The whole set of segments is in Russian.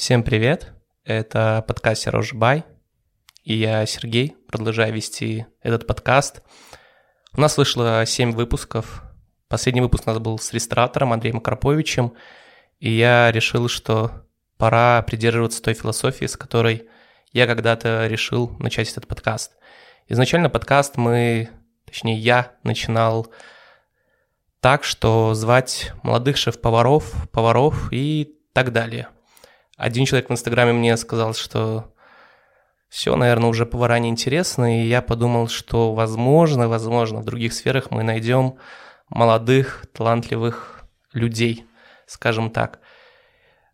Всем привет! Это подкаст «Серож Бай», и я Сергей, продолжаю вести этот подкаст. У нас вышло 7 выпусков. Последний выпуск у нас был с ресторатором Андреем Карповичем, и я решил, что пора придерживаться той философии, с которой я когда-то решил начать этот подкаст. Изначально подкаст мы, точнее я, начинал так, что звать молодых шеф-поваров, поваров и так далее – один человек в Инстаграме мне сказал, что все, наверное, уже повара не интересно, и я подумал, что возможно, возможно, в других сферах мы найдем молодых, талантливых людей, скажем так.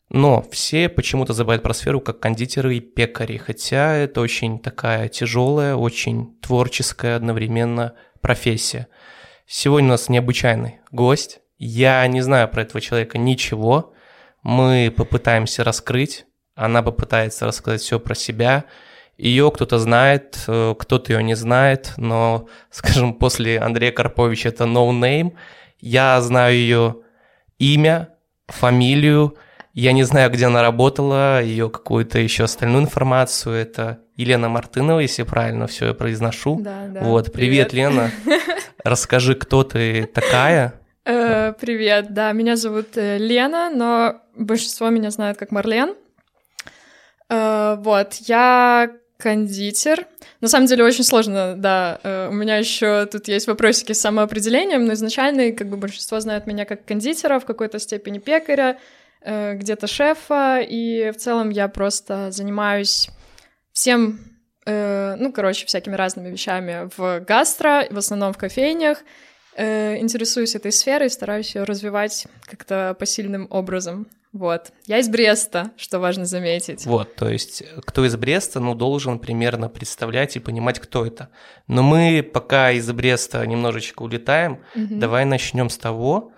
Но все почему-то забывают про сферу как кондитеры и пекари, хотя это очень такая тяжелая, очень творческая одновременно профессия. Сегодня у нас необычайный гость. Я не знаю про этого человека ничего, мы попытаемся раскрыть, она попытается рассказать все про себя. Ее кто-то знает, э, кто-то ее не знает, но, скажем, после Андрея Карповича это no name. Я знаю ее имя, фамилию, я не знаю, где она работала, ее какую-то еще остальную информацию. Это Елена Мартынова, если правильно все я произношу. Да, да. Вот, привет, привет Лена. Расскажи, кто ты такая. Э, привет, да, меня зовут э, Лена, но большинство меня знают как Марлен. Э, вот, я кондитер. На самом деле очень сложно, да. У меня еще тут есть вопросики с самоопределением, но изначально как бы большинство знают меня как кондитера, в какой-то степени пекаря, где-то шефа, и в целом я просто занимаюсь всем, ну, короче, всякими разными вещами в гастро, в основном в кофейнях, э, интересуюсь этой сферой, стараюсь ее развивать как-то посильным образом. Вот. Я из Бреста, что важно заметить. Вот, то есть кто из Бреста, ну, должен примерно представлять и понимать, кто это. Но мы пока из Бреста немножечко улетаем, угу. давай начнем с того,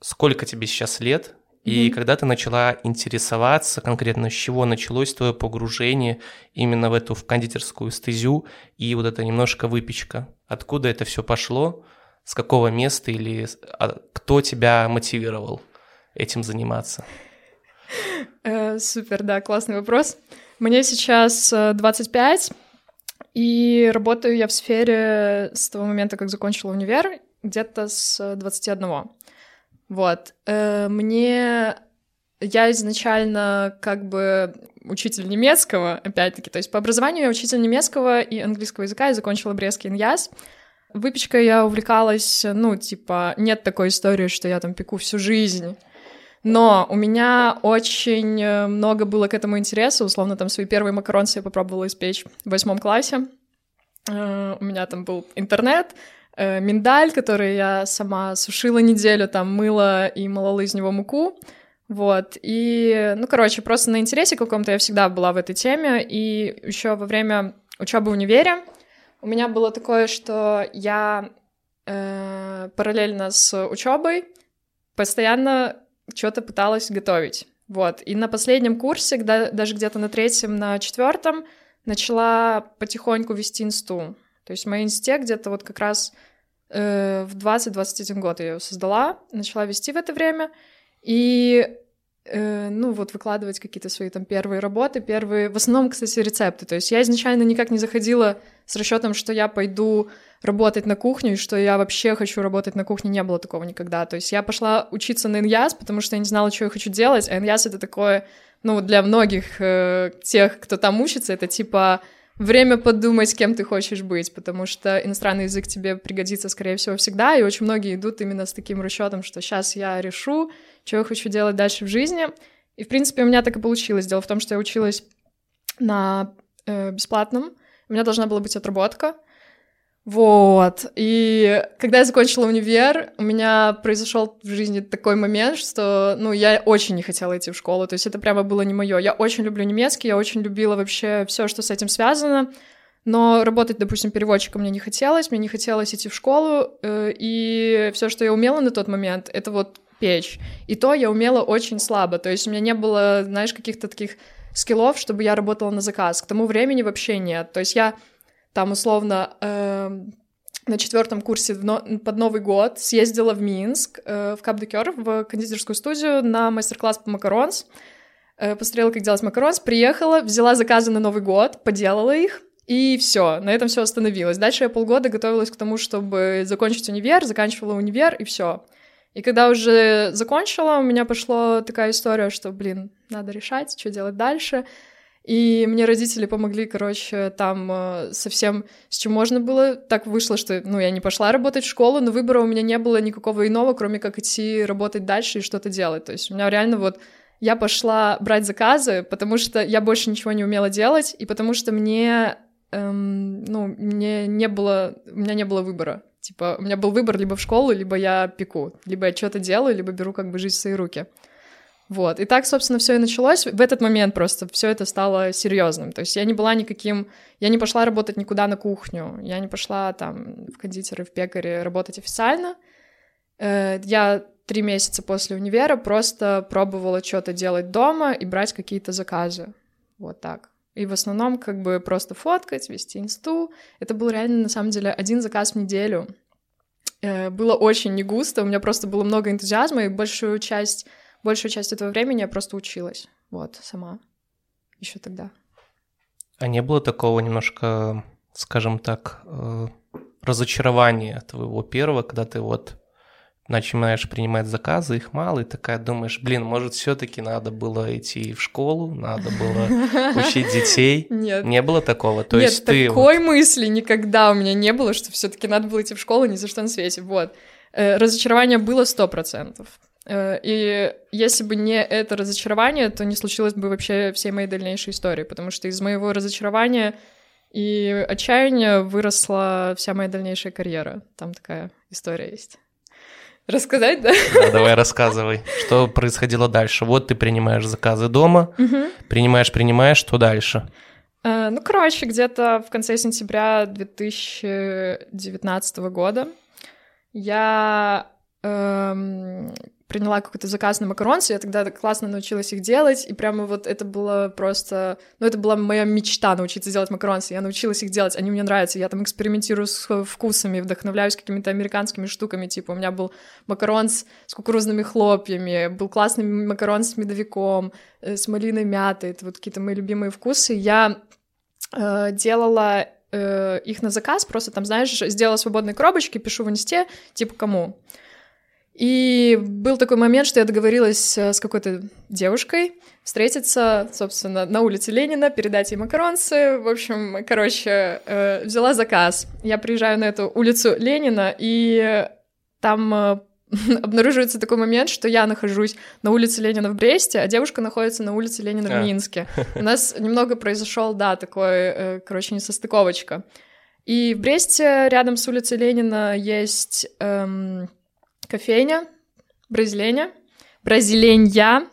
сколько тебе сейчас лет, и когда ты начала интересоваться конкретно, с чего началось твое погружение именно в эту в кондитерскую стезю и вот это немножко выпечка? Откуда это все пошло? С какого места или а, кто тебя мотивировал этим заниматься? Э, супер, да, классный вопрос. Мне сейчас 25, э, и работаю я в сфере с того момента, как закончила универ, где-то с 21. Вот. Э, мне... Я изначально как бы учитель немецкого, опять-таки, то есть по образованию я учитель немецкого и английского языка, я закончила Брестский иньяс, Выпечкой я увлекалась, ну, типа, нет такой истории, что я там пеку всю жизнь. Но у меня очень э, много было к этому интереса. Условно, там свои первые макаронцы я попробовала испечь в восьмом классе. Э, у меня там был интернет, э, миндаль, который я сама сушила неделю, там мыла и молола из него муку. Вот, и, ну, короче, просто на интересе каком-то я всегда была в этой теме, и еще во время учебы в универе у меня было такое, что я э, параллельно с учебой постоянно что-то пыталась готовить. Вот. И на последнем курсе, когда, даже где-то на третьем, на четвертом, начала потихоньку вести инсту. То есть моей инсте где-то вот как раз э, в 20-21 год я ее создала, начала вести в это время. И Э, ну, вот выкладывать какие-то свои там первые работы, первые, в основном, кстати, рецепты. То есть я изначально никак не заходила с расчетом, что я пойду работать на кухню, и что я вообще хочу работать на кухне, не было такого никогда. То есть я пошла учиться на НЯС, потому что я не знала, что я хочу делать, а НЯС — это такое, ну, для многих э, тех, кто там учится, это типа время подумать, кем ты хочешь быть, потому что иностранный язык тебе пригодится, скорее всего, всегда, и очень многие идут именно с таким расчетом, что сейчас я решу, что я хочу делать дальше в жизни. И, в принципе, у меня так и получилось. Дело в том, что я училась на э, бесплатном, у меня должна была быть отработка, вот. И когда я закончила универ, у меня произошел в жизни такой момент, что, ну, я очень не хотела идти в школу. То есть это прямо было не мое. Я очень люблю немецкий, я очень любила вообще все, что с этим связано. Но работать, допустим, переводчиком мне не хотелось, мне не хотелось идти в школу, э, и все, что я умела на тот момент, это вот печь. И то я умела очень слабо. То есть у меня не было, знаешь, каких-то таких скиллов, чтобы я работала на заказ. К тому времени вообще нет. То есть я там условно э, на четвертом курсе но, под Новый год съездила в Минск, э, в Капдекер, в кондитерскую студию на мастер-класс по макаронс. э, посмотрела, как делать макаронс, приехала, взяла заказы на Новый год, поделала их, и все, на этом все остановилось. Дальше я полгода готовилась к тому, чтобы закончить универ, заканчивала универ, и все. И когда уже закончила, у меня пошла такая история, что, блин, надо решать, что делать дальше. И мне родители помогли, короче, там э, совсем с чем можно было. Так вышло, что, ну, я не пошла работать в школу, но выбора у меня не было никакого иного, кроме как идти работать дальше и что-то делать. То есть у меня реально вот я пошла брать заказы, потому что я больше ничего не умела делать, и потому что мне, эм, ну, мне не было, у меня не было выбора. Типа, у меня был выбор либо в школу, либо я пеку, либо я что-то делаю, либо беру как бы жизнь в свои руки. Вот. И так, собственно, все и началось. В этот момент просто все это стало серьезным. То есть я не была никаким... Я не пошла работать никуда на кухню. Я не пошла там в кондитеры, в пекаре работать официально. Э, я три месяца после универа просто пробовала что-то делать дома и брать какие-то заказы. Вот так. И в основном как бы просто фоткать, вести инсту. Это был реально, на самом деле, один заказ в неделю. Э, было очень не густо, у меня просто было много энтузиазма, и большую часть большую часть этого времени я просто училась, вот, сама, еще тогда. А не было такого немножко, скажем так, э, разочарования твоего первого, когда ты вот начинаешь принимать заказы, их мало, и такая думаешь, блин, может, все-таки надо было идти в школу, надо было учить детей. Нет. Не было такого? То Нет, есть такой ты... мысли никогда у меня не было, что все-таки надо было идти в школу ни за что на свете. Вот. Э, разочарование было сто процентов. Э, и если бы не это разочарование, то не случилось бы вообще всей моей дальнейшей истории, потому что из моего разочарования и отчаяния выросла вся моя дальнейшая карьера. Там такая история есть. Рассказать, да? Да, давай рассказывай, что происходило дальше. Вот ты принимаешь заказы дома, угу. принимаешь, принимаешь, что дальше? Э, ну, короче, где-то в конце сентября 2019 года я эм, приняла какой-то заказ на макаронцы, я тогда классно научилась их делать, и прямо вот это было просто... Ну, это была моя мечта научиться делать макаронцы. Я научилась их делать, они мне нравятся. Я там экспериментирую с вкусами, вдохновляюсь какими-то американскими штуками. Типа у меня был макарон с, с кукурузными хлопьями, был классный макарон с медовиком, э, с малиной мятой. Это вот какие-то мои любимые вкусы. Я э, делала э, их на заказ, просто там, знаешь, сделала свободные коробочки, пишу в инсте, типа кому. И был такой момент, что я договорилась э, с какой-то девушкой встретиться, собственно, на улице Ленина, передать ей макаронцы. В общем, короче, э, взяла заказ. Я приезжаю на эту улицу Ленина, и там э, обнаруживается такой момент, что я нахожусь на улице Ленина в Бресте, а девушка находится на улице Ленина в Минске. У нас немного произошел, да, такой, короче, несостыковочка. И в Бресте рядом с улицей Ленина есть эм, кофейня, бразиленя, бразиленья,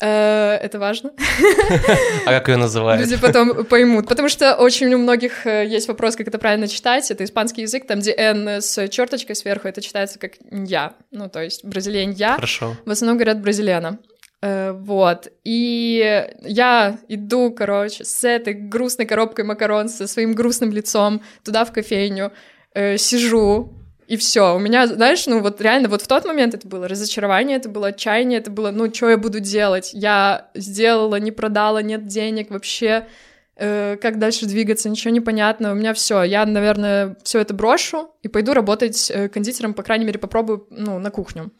э, это важно. А как ее называют? Люди потом поймут. Потому что очень у многих э, есть вопрос, как это правильно читать. Это испанский язык, там, где «н» с черточкой сверху, это читается как «я». Ну, то есть бразиленья. Хорошо. В основном говорят «бразилена». Э, вот. И я иду, короче, с этой грустной коробкой макарон, со своим грустным лицом туда в кофейню, сижу, и все. У меня, знаешь, ну вот реально вот в тот момент это было разочарование, это было отчаяние, это было, ну, что я буду делать? Я сделала, не продала, нет денег вообще. Э, как дальше двигаться, ничего не понятно. У меня все. Я, наверное, все это брошу и пойду работать э, кондитером, по крайней мере, попробую, ну, на кухню.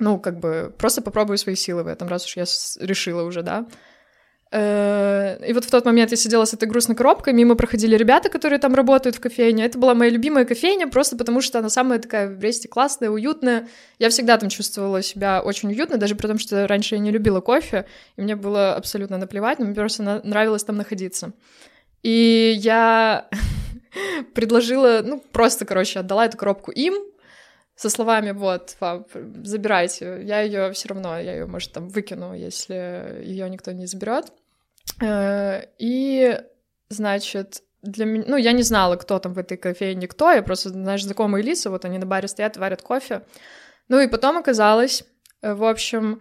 Ну, как бы, просто попробую свои силы в этом, раз уж я решила уже, да. Э, и вот в тот момент я сидела с этой грустной коробкой, мимо проходили ребята, которые там работают в кофейне. Это была моя любимая кофейня, просто потому что она самая такая в Бресте классная, уютная. Я всегда там чувствовала себя очень уютно, даже при том, что раньше я не любила кофе, и мне было абсолютно наплевать, но мне просто нравилось там находиться. И я предложила, ну, просто, короче, отдала эту коробку им, со словами вот, вам, забирайте, я ее все равно, я ее, может, там выкину, если ее никто не заберет. Э, и, значит, для меня, ну, я не знала, кто там в этой кофейне кто, я просто, знаешь, знакомые лица, вот они на баре стоят, варят кофе. Ну и потом оказалось, э, в общем,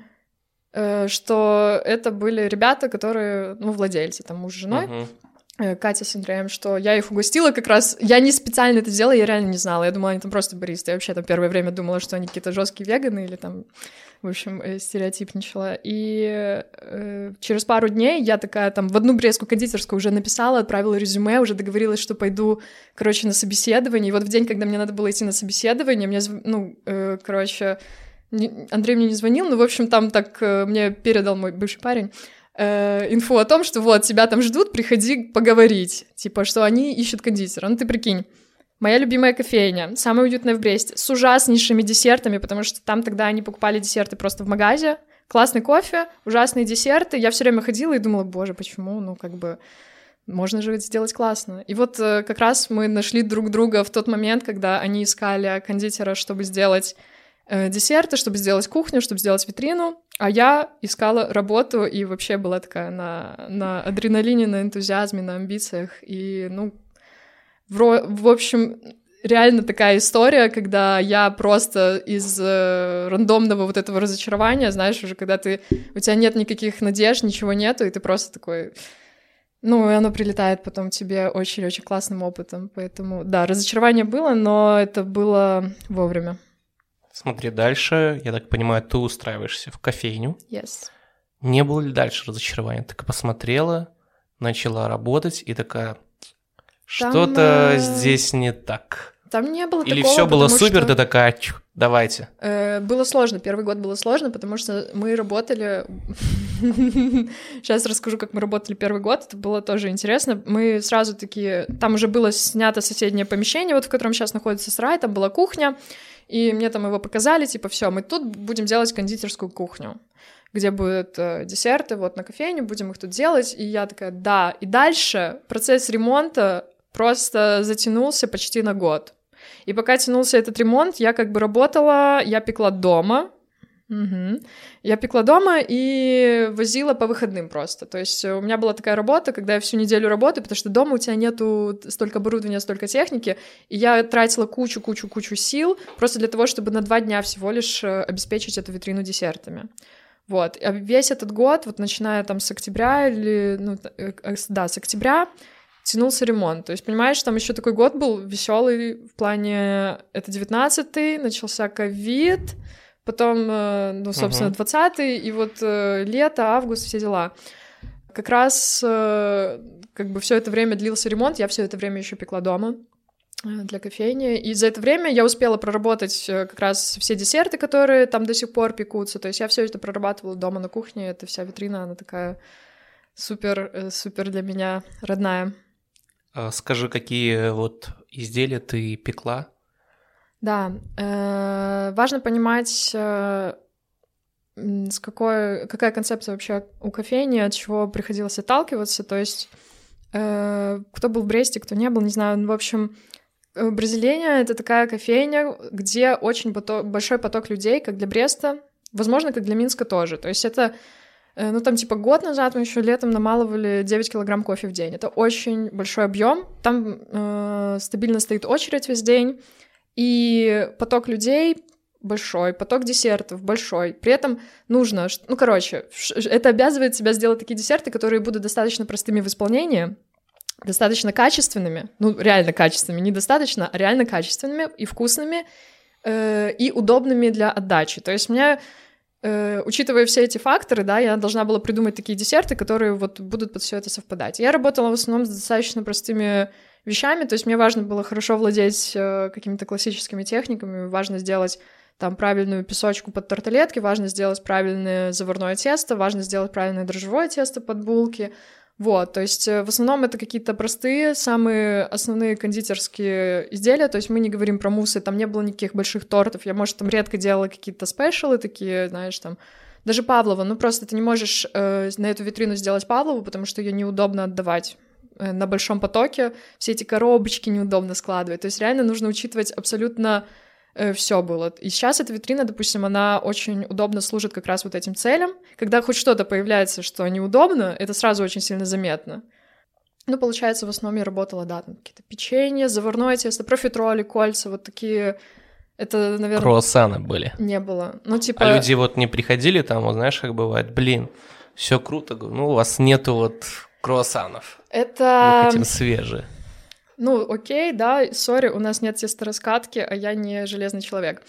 э, что это были ребята, которые, ну, владельцы, там, муж с женой, uh-huh. Катя с Андреем, что я их угостила как раз, я не специально это сделала, я реально не знала, я думала, они там просто баристы, я вообще там первое время думала, что они какие-то жесткие веганы или там в общем, э, стереотипничала. И э, через пару дней я такая там в одну брестскую кондитерскую уже написала, отправила резюме, уже договорилась, что пойду, короче, на собеседование. И вот в день, когда мне надо было идти на собеседование, мне, ну, э, короче, Андрей мне не звонил, но, в общем, там так э, мне передал мой бывший парень, э, инфу о том, что вот, тебя там ждут, приходи поговорить. Типа, что они ищут кондитера. Ну, ты прикинь. Моя любимая кофейня, самая уютная в Бресте, с ужаснейшими десертами, потому что там тогда они покупали десерты просто в магазе. Классный кофе, ужасные десерты. Я все время ходила и думала, боже, почему? Ну, как бы, можно же сделать классно. И вот э, как раз мы нашли друг друга в тот момент, когда они искали кондитера, чтобы сделать э, десерты, чтобы сделать кухню, чтобы сделать витрину, а я искала работу и вообще была такая на, на адреналине, на энтузиазме, на амбициях. И, ну, в, в общем, реально такая история, когда я просто из э, рандомного вот этого разочарования, знаешь, уже когда ты, у тебя нет никаких надежд, ничего нету, и ты просто такой... Ну, и оно прилетает потом тебе очень-очень классным опытом. Поэтому, да, разочарование было, но это было вовремя. Смотри, дальше, я так понимаю, ты устраиваешься в кофейню. Yes. Не было ли дальше разочарования? Ты посмотрела, начала работать и такая, что-то э... здесь не так. Там не было Или такого, все было супер, что... ты такая, Чу, давайте. Э, было сложно, первый год было сложно, потому что мы работали... Сейчас расскажу, как мы работали первый год, это было тоже интересно. Мы сразу такие... Там уже было снято соседнее помещение, вот в котором сейчас находится сарай, там была кухня, и мне там его показали, типа, все, мы тут будем делать кондитерскую кухню где будут э, десерты, вот на кофейне, будем их тут делать. И я такая, да. И дальше процесс ремонта просто затянулся почти на год. И пока тянулся этот ремонт, я как бы работала, я пекла дома, Угу. Я пекла дома и возила по выходным просто. То есть у меня была такая работа, когда я всю неделю работаю, потому что дома у тебя нету столько оборудования, столько техники, и я тратила кучу-кучу-кучу сил просто для того, чтобы на два дня всего лишь э, обеспечить эту витрину десертами. Вот. А весь этот год, вот начиная там с октября или, ну, э, э, да, с октября, тянулся ремонт. То есть, понимаешь, там еще такой год был веселый в плане... Это 19-й, начался ковид, потом, э, ну, собственно, uh 20-й, и вот лето, август, все дела. Как раз как бы все это время длился ремонт, я все это время еще пекла дома. Э, для кофейни. И за это время я успела проработать э, как раз все десерты, которые там до сих пор пекутся. То есть я все это прорабатывала дома на кухне. Это вся витрина, она такая супер, э, супер для меня родная. А скажи, какие вот изделия ты пекла? Да, э, важно понимать, э, с какой, какая концепция вообще у кофейни, от чего приходилось отталкиваться. То есть э, кто был в Бресте, кто не был, не знаю. Ну, в общем, Бразиления — это такая кофейня, где очень большой поток людей, как для Бреста, возможно, как для Минска тоже. То есть это, ну там типа год назад мы еще летом намалывали 9 килограмм кофе в день. Это очень большой объем. Там э, стабильно стоит очередь весь день, и поток людей большой, поток десертов большой. При этом нужно, ну, короче, это обязывает тебя сделать такие десерты, которые будут достаточно простыми в исполнении, достаточно качественными, ну, реально качественными, недостаточно, а реально качественными и вкусными, э, и удобными для отдачи. То есть мне, э, учитывая все эти факторы, да, я должна была придумать такие десерты, которые вот будут под все это совпадать. Я работала в основном с достаточно простыми вещами, то есть мне важно было хорошо владеть э, какими-то классическими техниками, важно сделать там правильную песочку под тарталетки, важно сделать правильное заварное тесто, важно сделать правильное дрожжевое тесто под булки, вот, то есть э, в основном это какие-то простые, самые основные кондитерские изделия, то есть мы не говорим про муссы, там не было никаких больших тортов, я, может, там редко делала какие-то спешалы такие, знаешь, там, даже Павлова, ну просто ты не можешь э, на эту витрину сделать Павлову, потому что ее неудобно отдавать э, на большом потоке, все эти коробочки неудобно складывать, то есть реально нужно учитывать абсолютно все было. И сейчас эта витрина, допустим, она очень удобно служит как раз вот этим целям. Когда хоть что-то появляется, что неудобно, это сразу очень сильно заметно. Ну, получается, в основном я работала, да, там какие-то печенье, заварное тесто, профитроли, кольца, вот такие это, наверное... Круассаны были. Не было. Ну, типа... А люди вот не приходили там, вот знаешь, как бывает, блин, все круто, ну, у вас нету вот круассанов. Это... Мы хотим свежие. Ну, окей, да, сори, у нас нет тестораскатки, а я не железный человек.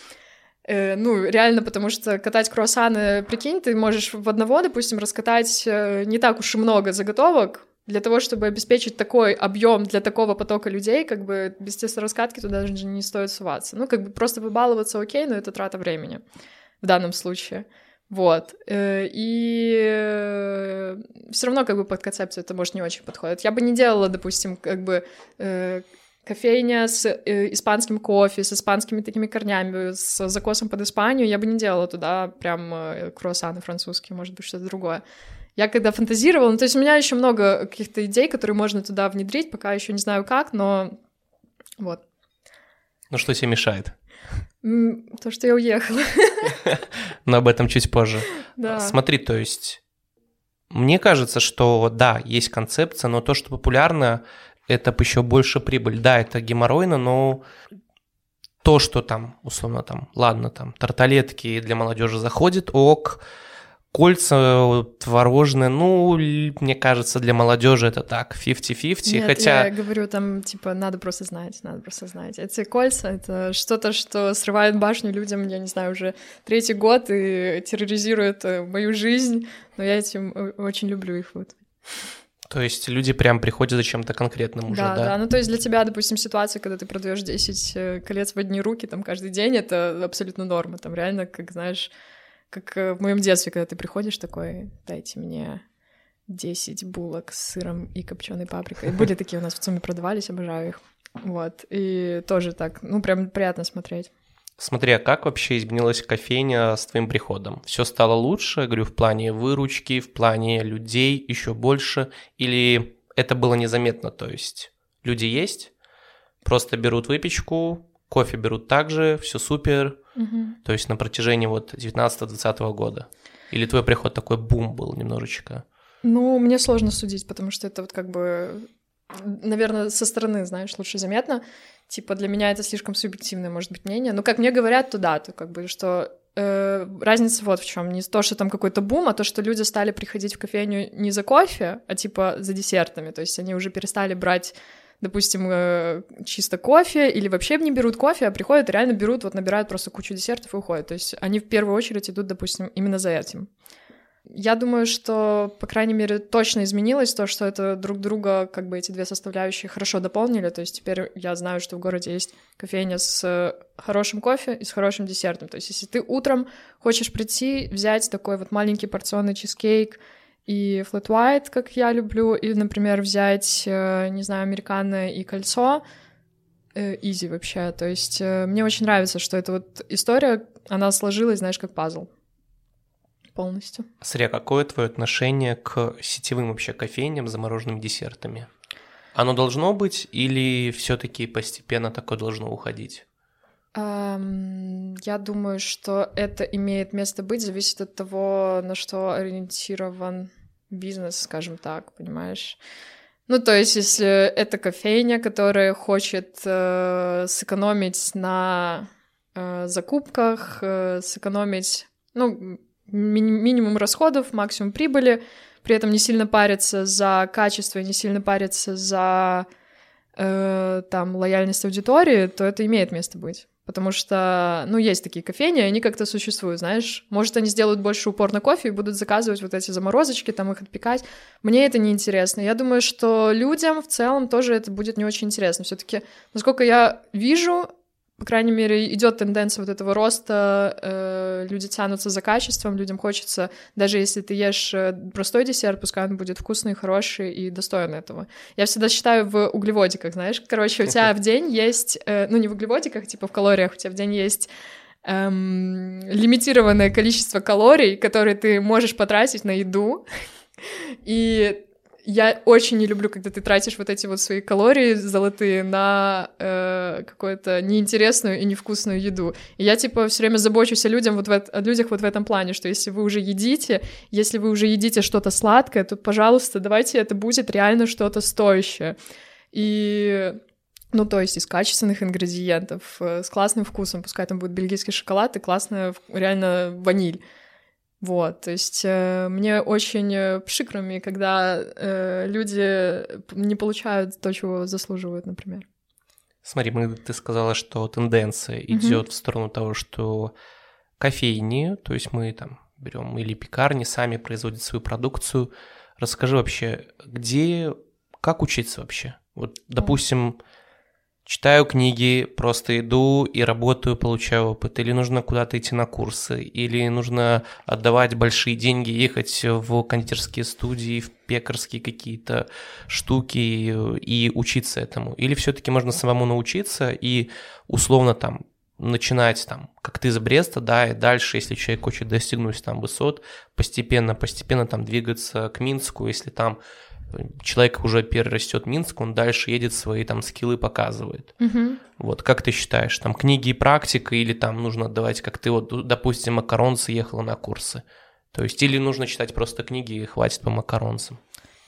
Э, ну, реально, потому что катать круассаны, прикинь, ты можешь в одного, допустим, раскатать э, не так уж и много заготовок, для того, чтобы обеспечить такой объем для такого потока людей, как бы без тестораскатки туда даже не стоит суваться. Ну, как бы просто выбалываться окей, но это трата времени в данном случае. Вот. Э, и все равно как бы под концепцию это, может, не очень подходит. Я бы не делала, допустим, как бы кофейня с э, испанским кофе, с испанскими такими корнями, с закосом под Испанию, я бы не делала туда прям э, круассаны французские, может быть, что-то другое. Я когда фантазировала, ну, то есть у меня еще много каких-то идей, которые можно туда внедрить, пока еще не знаю как, но вот. Ну, что тебе мешает? То, что я уехала. Но об этом чуть позже. Да. Смотри, то есть мне кажется, что да, есть концепция, но то, что популярно, это еще больше прибыль. Да, это геморройно, но то, что там, условно, там, ладно, там, тарталетки для молодежи заходит, ок, кольца творожные, ну, мне кажется, для молодежи это так, 50-50, Нет, хотя... я говорю, там, типа, надо просто знать, надо просто знать. Эти кольца — это что-то, что срывает башню людям, я не знаю, уже третий год и терроризирует э, мою жизнь, но я этим очень люблю их вот. То есть люди прям приходят за чем-то конкретным уже, да? Да, да. Ну, то есть для тебя, допустим, ситуация, когда ты продаешь 10 э, колец в одни руки там каждый день, это абсолютно норма. Там реально, как знаешь, как э, в моем детстве, когда ты приходишь такой, дайте мне 10 булок с сыром и копченой паприкой. Были такие у нас в ЦУМе продавались, обожаю их. Вот. И тоже так, ну, прям приятно смотреть. Смотри, а как вообще изменилась кофейня с твоим приходом? Все стало лучше, говорю, в плане выручки, в плане людей еще больше, или это было незаметно, то есть люди есть, просто берут выпечку, кофе берут также, все супер, угу. то есть на протяжении вот 19-20 года? Или твой приход такой бум был немножечко? Ну, мне сложно судить, потому что это вот как бы, наверное, со стороны, знаешь, лучше заметно типа для меня это слишком субъективное, может быть, мнение. Но как мне говорят, то да, то как бы, что э, разница вот в чем. Не то, что там какой-то бум, а то, что люди стали приходить в кофейню не за кофе, а типа за десертами. То есть они уже перестали брать допустим, э, чисто кофе, или вообще не берут кофе, а приходят реально берут, вот набирают просто кучу десертов и уходят. То есть они в первую очередь идут, допустим, именно за этим. Я думаю, что, по крайней мере, точно изменилось то, что это друг друга, как бы эти две составляющие хорошо дополнили. То есть теперь я знаю, что в городе есть кофейня с хорошим кофе и с хорошим десертом. То есть если ты утром хочешь прийти, взять такой вот маленький порционный чизкейк и flat white, как я люблю, или, например, взять, э, не знаю, американо и кольцо, изи э, вообще. То есть э, мне очень нравится, что эта вот история, она сложилась, знаешь, как пазл полностью. Сря, какое твое отношение к сетевым вообще кофейням с замороженными десертами? Оно должно быть или все-таки постепенно такое должно уходить? Um, я думаю, что это имеет место быть, зависит от того, на что ориентирован бизнес, скажем так, понимаешь? Ну, то есть, если это кофейня, которая хочет э, сэкономить на э, закупках, э, сэкономить, ну, ми- минимум расходов, максимум прибыли, при этом не сильно париться за качество, не сильно париться за э, там лояльность аудитории, то это имеет место быть. Потому что, ну, есть такие кофейни, они как-то существуют, знаешь. Может, они сделают больше упор на кофе и будут заказывать вот эти заморозочки, там их отпекать. Мне это не интересно. Я думаю, что людям в целом тоже это будет не очень интересно. все таки насколько я вижу, по крайней мере, идет тенденция вот этого роста, э, люди тянутся за качеством, людям хочется, даже если ты ешь э, простой десерт, пускай он будет вкусный, хороший и достойный этого. Я всегда считаю в углеводиках, знаешь, короче, у тебя в день есть, э, ну не в углеводиках, типа в калориях, у тебя в день есть эм, лимитированное количество калорий, которые ты можешь потратить на еду, и я очень не люблю, когда ты тратишь вот эти вот свои калории золотые на э, какую-то неинтересную и невкусную еду. И я, типа, все время забочусь о, людям вот в, о людях вот в этом плане, что если вы уже едите, если вы уже едите что-то сладкое, то, пожалуйста, давайте это будет реально что-то стоящее. И ну, то есть из качественных ингредиентов, э, с классным вкусом, пускай там будет бельгийский шоколад и классная реально ваниль. Вот, то есть э, мне очень э, пшикрами, когда э, люди не получают то, чего заслуживают, например. Смотри, мы, ты сказала, что тенденция идет в сторону того, что кофейни, то есть мы там берем или пекарни, сами производят свою продукцию. Расскажи вообще, где, как учиться вообще? Вот, допустим, читаю книги, просто иду и работаю, получаю опыт, или нужно куда-то идти на курсы, или нужно отдавать большие деньги, ехать в кондитерские студии, в пекарские какие-то штуки и учиться этому, или все-таки можно самому научиться и условно там начинать там, как ты из Бреста, да, и дальше, если человек хочет достигнуть там высот, постепенно, постепенно там двигаться к Минску, если там человек уже перерастет Минск, он дальше едет, свои там скиллы показывает. Угу. Вот, как ты считаешь, там книги и практика, или там нужно отдавать, как ты вот, допустим, макаронцы ехала на курсы? То есть, или нужно читать просто книги и хватит по макаронцам?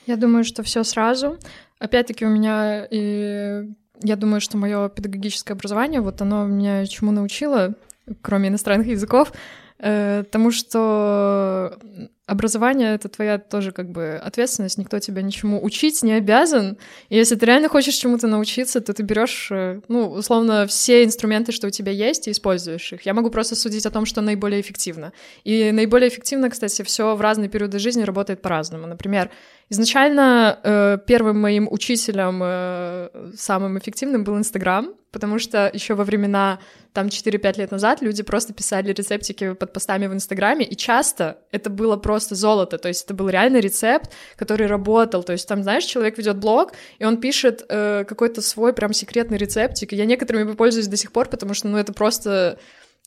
Я думаю, что все сразу. Опять-таки у меня и я думаю, что мое педагогическое образование, вот оно меня чему научило, кроме иностранных языков, э, тому, что образование — это твоя тоже как бы ответственность, никто тебя ничему учить не обязан. И если ты реально хочешь чему-то научиться, то ты берешь, э, ну, условно, все инструменты, что у тебя есть, и используешь их. Я могу просто судить о том, что наиболее эффективно. И наиболее эффективно, кстати, все в разные периоды жизни работает по-разному. Например, изначально э, первым моим учителем, э, самым эффективным был Инстаграм, потому что еще во времена там 4-5 лет назад люди просто писали рецептики под постами в Инстаграме, и часто это было просто золото, то есть это был реально рецепт, который работал, то есть там, знаешь, человек ведет блог, и он пишет э, какой-то свой прям секретный рецептик, и я некоторыми пользуюсь до сих пор, потому что, ну, это просто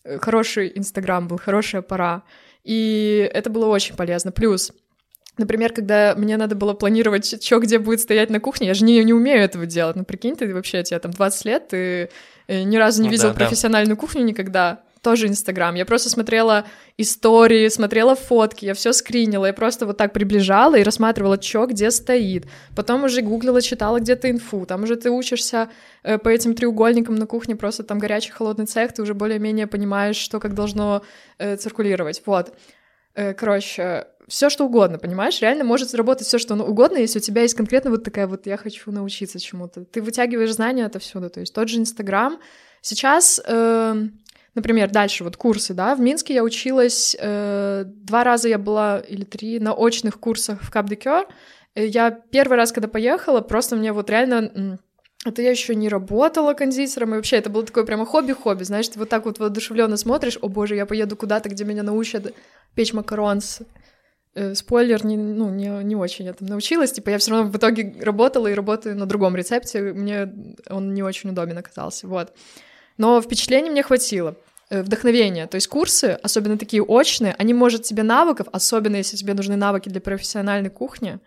э, хороший Инстаграм был, хорошая пора, и это было очень полезно. Плюс Например, когда мне надо было планировать, что где будет стоять на кухне, я же не, не умею этого делать. Ну, прикинь, ты вообще, тебе там 20 лет, ты э, ни разу не ну, видел да, профессиональную да. кухню никогда. Тоже Инстаграм. Я просто смотрела истории, смотрела фотки, я все скринила, я просто вот так приближала и рассматривала, что где стоит. Потом уже гуглила, читала где-то инфу. Там уже ты учишься э, по этим треугольникам на кухне, просто там горячий холодный цех, ты уже более-менее понимаешь, что как должно э, циркулировать. Вот. Э, короче, все что угодно, понимаешь? Реально может заработать все что угодно, если у тебя есть конкретно вот такая вот «я хочу научиться чему-то». Ты вытягиваешь знания отовсюду, то есть тот же Инстаграм. Сейчас, э, например, дальше вот курсы, да, в Минске я училась, э, два раза я была, или три, на очных курсах в Кап-де-Кёр. Э, я первый раз, когда поехала, просто мне вот реально... Это я еще не работала кондитером, и вообще это было такое прямо хобби-хобби, знаешь, ты вот так вот воодушевленно смотришь, о боже, я поеду куда-то, где меня научат печь макаронс, Э, спойлер, не, ну, не, не очень я там научилась, типа я все равно в итоге работала и работаю на другом рецепте, мне он не очень удобен оказался, вот. Но впечатлений мне хватило, э, вдохновения, то есть курсы, особенно такие очные, они, может, тебе навыков, особенно если тебе нужны навыки для профессиональной кухни,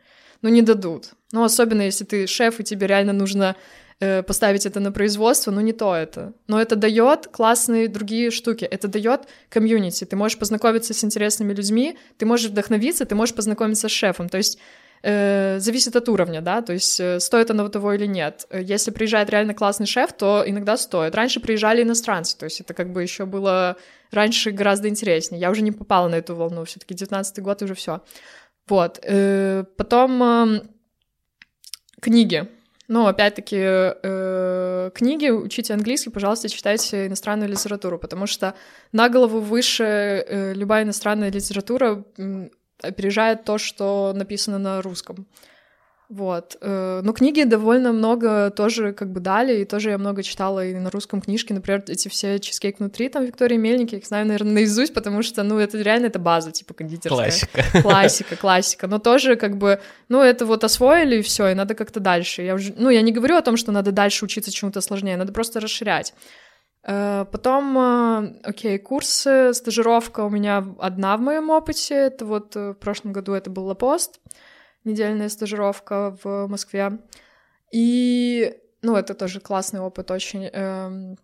ну, не дадут. Ну, особенно если ты шеф, и тебе реально нужно Э, поставить это на производство, но не то это. Но это дает классные другие штуки. Это дает комьюнити. Ты можешь познакомиться с интересными людьми, ты можешь вдохновиться, ты можешь познакомиться с шефом. То есть э, зависит от уровня, да, то есть э, стоит оно того или нет. Если приезжает реально классный шеф, то иногда стоит. Раньше приезжали иностранцы, то есть это как бы еще было раньше гораздо интереснее. Я уже не попала на эту волну, все-таки 19 год уже все. Вот. Э, потом книги. Но опять-таки э, книги, учите английский, пожалуйста, читайте иностранную литературу, потому что на голову выше любая иностранная литература опережает то, что написано на русском. Вот. Э, но книги довольно много тоже как бы дали, и тоже я много читала и на русском книжке, например, эти все «Чизкейк внутри», там, Виктория Мельник, я их знаю, наверное, наизусть, потому что, ну, это реально, это база, типа, кондитерская. Классика. Классика, классика. Но тоже, как бы, ну, это вот освоили, и все, и надо как-то дальше. Я уже, ну, я не говорю о том, что надо дальше учиться чему-то сложнее, надо просто расширять. Э, потом, э, окей, курсы, стажировка у меня одна в моем опыте. Это вот в прошлом году это был Лапост недельная стажировка в Москве. И, ну, это тоже классный опыт очень. Эм,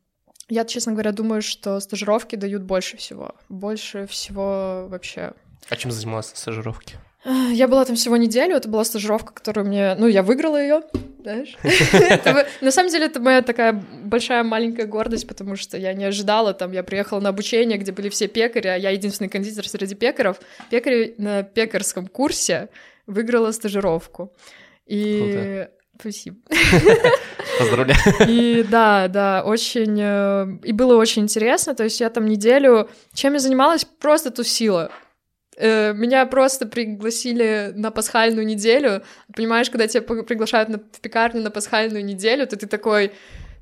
я, честно говоря, думаю, что стажировки дают больше всего. Больше всего вообще. А чем занималась на стажировке? Я была там всего неделю, это была стажировка, которую мне... Ну, я выиграла ее, знаешь. На самом деле, это моя такая большая маленькая гордость, потому что я не ожидала, там, я приехала на обучение, где были все пекари, а я единственный кондитер среди пекаров. Пекари на пекарском курсе, выиграла стажировку. И. Спасибо. Поздравляю. И да, да, очень... Э, и было очень интересно. То есть я там неделю... Чем я занималась? Просто тусила. Э, меня просто пригласили на пасхальную неделю. Понимаешь, когда тебя приглашают на, в пекарню на пасхальную неделю, то ты такой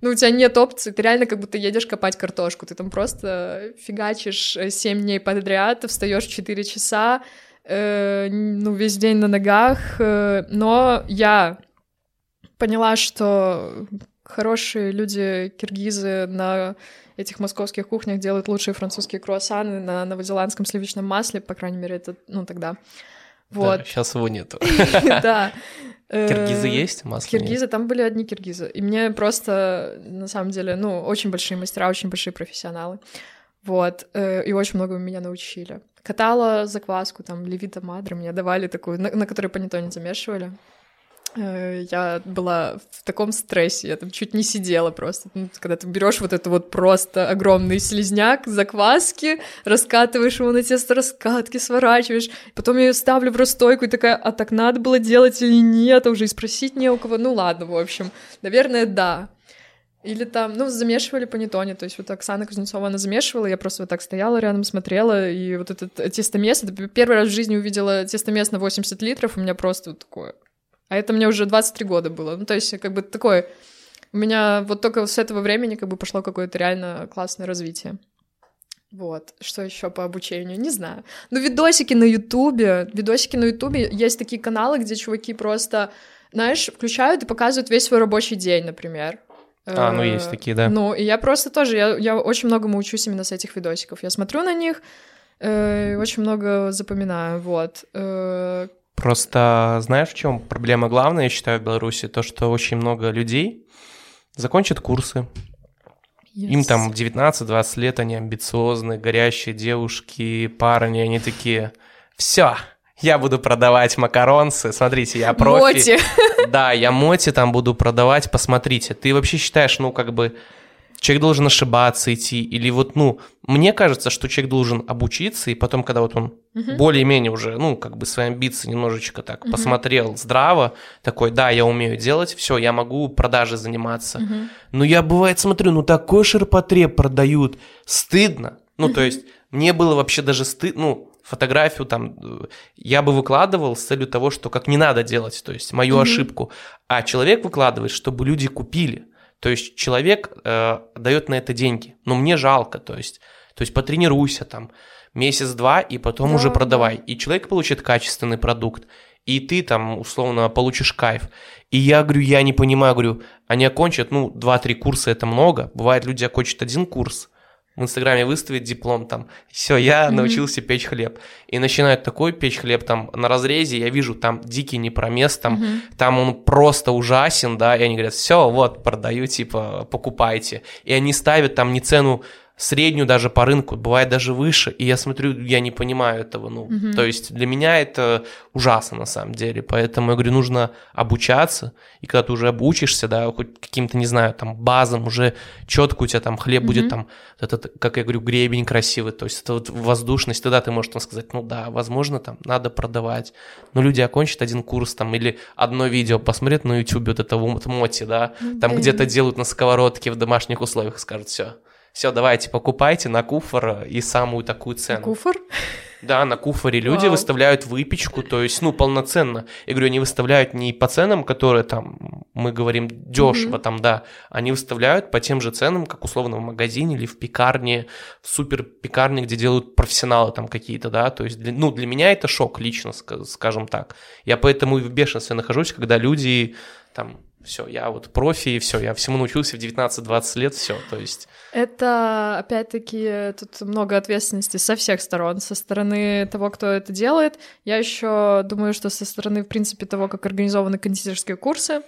ну, у тебя нет опции, ты реально как будто едешь копать картошку, ты там просто фигачишь 7 дней подряд, встаешь 4 часа, э, ну, весь день на ногах, э, но я поняла, что хорошие люди, киргизы на этих московских кухнях делают лучшие французские круассаны на новозеландском сливочном масле, по крайней мере, это, ну, тогда. Вот. Да, сейчас его нету. Да. Киргизы Э, есть? Масло Киргизы, там были одни киргизы. И мне просто, на самом деле, ну, очень большие мастера, очень большие профессионалы. Вот. э, И очень много меня научили. Катала закваску, там, левита мадра, мне давали такую, на, на которой панеттоне замешивали. Э, Я была в таком стрессе, я там чуть не сидела просто. Ну, Когда ты берешь вот это вот просто огромный слизняк закваски, раскатываешь его на тесто раскатки, сворачиваешь, потом я ее ставлю в расстойку и такая, а так надо было делать или нет, а уже и спросить не у кого. Ну ладно, в общем, наверное, да. Или там, ну, замешивали панеттоне, то есть вот Оксана Кузнецова, она замешивала, я просто вот так стояла рядом, смотрела, и вот этот э, тестомес, это первый раз в жизни увидела тестомес на 80 литров, у меня просто вот такое а это мне уже 23 года было. Ну, то есть, как бы такое... У меня вот только с этого времени как бы пошло какое-то реально классное развитие. Вот. Что еще по обучению? Не знаю. Ну, видосики на Ютубе. Видосики на Ютубе. Есть такие каналы, где чуваки просто, знаешь, включают и показывают весь свой рабочий день, например. А, ну Э, есть такие, да. Ну, и я просто тоже, я, я очень многому учусь именно с этих видосиков. Я смотрю на них, э, очень много запоминаю, вот. Э, Просто знаешь, в чем проблема главная, я считаю, в Беларуси? То, что очень много людей закончат курсы, им yes. там 19-20 лет, они амбициозные, горящие девушки, парни, они такие, все, я буду продавать макаронцы, смотрите, я профи. Моти. Да, я моти там буду продавать, посмотрите. Ты вообще считаешь, ну, как бы, человек должен ошибаться, идти, или вот, ну, мне кажется, что человек должен обучиться, и потом, когда вот он Мгм. более-менее уже, ну, как бы свои амбиции немножечко так Мгм. посмотрел здраво, такой, да, я умею делать, все, я могу продажей заниматься. Мгм. Но я, бывает, смотрю, ну, такой ширпотреб продают, стыдно. Ну, то есть, мне было вообще даже стыдно, ну, фотографию там э, я бы выкладывал с целью того, что как не надо делать, то есть мою Мгм. ошибку, а человек выкладывает, чтобы люди купили. То есть человек э, дает на это деньги, но мне жалко, то есть, то есть потренируйся там месяц-два и потом Да, уже да. продавай. И человек получит качественный продукт, и ты там условно получишь кайф. И я говорю, я не понимаю, говорю, они окончат, ну, 2-3 курса это много. Бывает, люди окончат один курс, в Инстаграме выставить диплом там, все, я Мгм. научился печь хлеб. И начинают такой печь хлеб там на разрезе, я вижу там дикий непромес, там, Мгм. там он просто ужасен, да, и они говорят, все, вот, продаю, типа, покупайте. И они ставят там не цену среднюю даже по рынку, бывает даже выше, и я смотрю, я не понимаю этого, ну, Мгм. то есть для меня это ужасно на самом деле, поэтому я говорю, нужно обучаться, и когда ты уже обучишься, да, хоть каким-то, не знаю, там, базам, уже четко у тебя там хлеб будет Мгм. там, этот, как я говорю, гребень красивый, то есть это вот воздушность, тогда ты можешь там сказать, ну да, возможно, там, надо продавать, но люди окончат один курс там, или одно видео посмотрят на YouTube, вот это вот моти, да, там Блин. где-то делают на сковородке в домашних условиях, скажут, все, все, давайте, покупайте на куфор и самую такую цену. Куфор? Да, на куфоре люди Вау. выставляют выпечку, то есть, ну, полноценно. Я говорю, они выставляют не по ценам, которые там, мы говорим, дешево Мгм. там, да, они выставляют по тем же ценам, как условно в магазине или в пекарне, в супер пекарне, где делают профессионалы там какие-то, да, то есть, для- ну, для меня это шок лично, ска- скажем так. Я поэтому и в бешенстве нахожусь, когда люди там, все, я вот профи, все, я всему научился в 19-20 лет, все, то есть... Это, опять-таки, тут много ответственности со всех сторон. Со стороны того, кто это делает. Я еще думаю, что со стороны, в принципе, того, как организованы кондитерские курсы.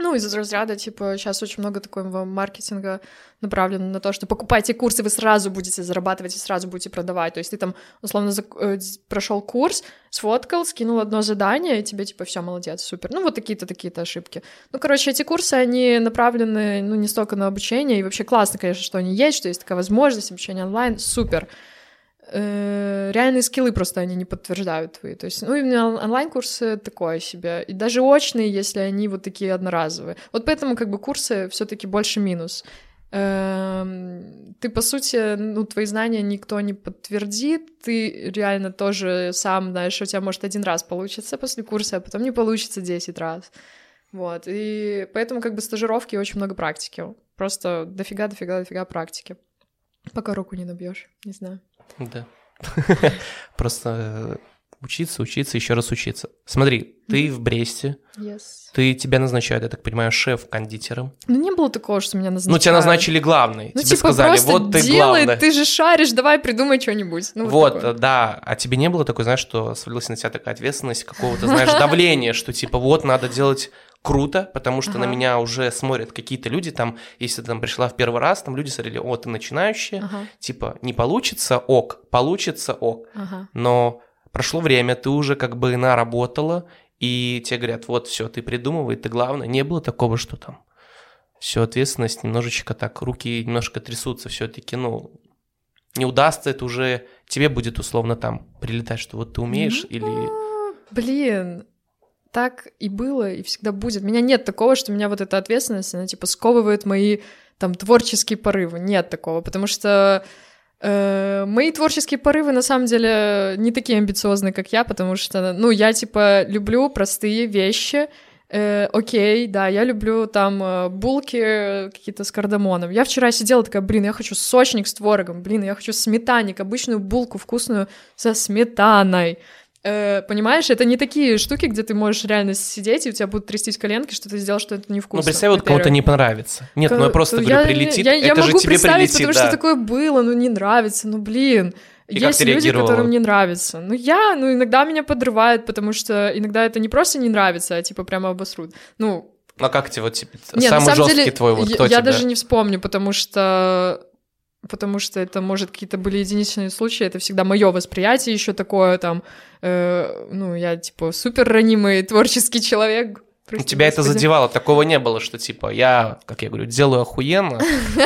Ну, из разряда, типа, сейчас очень много такого маркетинга направлено на то, что покупайте курсы, вы сразу будете зарабатывать и сразу будете продавать. То есть ты там, условно, прошел курс, сфоткал, скинул одно задание, и тебе, типа, все, молодец, супер. Ну, вот такие-то, такие-то ошибки. Ну, короче, эти курсы, они направлены, ну, не столько на обучение, и вообще классно, конечно, что они есть, что есть такая возможность обучения онлайн, супер. Э, реальные скиллы просто они не подтверждают твои. То есть, ну, именно онлайн-курсы такое себе. И даже очные, если они вот такие одноразовые. Вот поэтому как бы курсы все таки больше минус. Эм, ты, по сути, ну, твои знания никто не подтвердит, ты реально тоже сам знаешь, у тебя может один раз получится после курса, а потом не получится 10 раз. Вот, и поэтому как бы стажировки очень много практики. Просто дофига, дофига, дофига практики. Пока руку не набьешь, не знаю. Да. Просто учиться, учиться, еще раз учиться. Смотри, ты в Бресте, Yes. ты тебя назначают, я так понимаю, шеф-кондитером. Ну, не было такого, что меня назначали. Ну, тебя назначили главный. Ну, тебе типа, сказали, вот ты делай, главный. ты же шаришь, давай придумай что-нибудь. Ну, вот, такое. да. А тебе не было такой, знаешь, что свалилась на тебя такая ответственность, какого-то, знаешь, давления, что типа вот надо делать круто, потому что на Ага. меня уже смотрят какие-то люди, там, если ты там пришла в первый раз, там люди смотрели, о, ты начинающая, Ага, типа, не получится, ок, получится, ок. ага. Но прошло время, ты уже как бы наработала, и тебе говорят, вот, все, ты придумывай, ты главное. Не было такого, что там все, ответственность немножечко так, руки немножко трясутся все-таки, ну, не удастся, это уже тебе будет условно там прилетать, что вот ты умеешь или... Ну, Блин, так и было, и всегда будет. У меня нет такого, что меня вот эта ответственность, она типа сковывает мои там творческие порывы. Нет такого, потому что э, мои творческие порывы на самом деле не такие амбициозные, как я, потому что, ну, я типа люблю простые вещи. Э, окей, да, я люблю там э, булки э, какие-то с кардамоном. Я вчера сидела такая, блин, я хочу сочник с творогом, блин, я хочу сметанник, обычную булку вкусную со сметаной. Э, понимаешь, это не такие штуки, где ты можешь реально сидеть, и у тебя будут трястись коленки, что ты сделал, что это Ну, невкусно. представь, вот кому-то не понравится. Нет, ну я просто говорю, я- прилетит, я, я это же могу тебе представить, прилетит, потому да. что такое было, ну не нравится, ну блин. И Есть люди, которым не нравится. Ну я, ну иногда меня подрывает, потому что иногда это не просто не нравится, а типа прямо обосрут. Ну, Ну а как тебе вот типа, не, самый жесткий деле, твой, вот я, кто я тебя? даже не вспомню, потому что потому что это, может, какие-то были единичные случаи, это всегда мое восприятие еще такое, там, э, ну, я, типа, супер ранимый творческий человек. Прости Тебя это господи. задевало, такого не было, что типа я, как я говорю, делаю охуенно,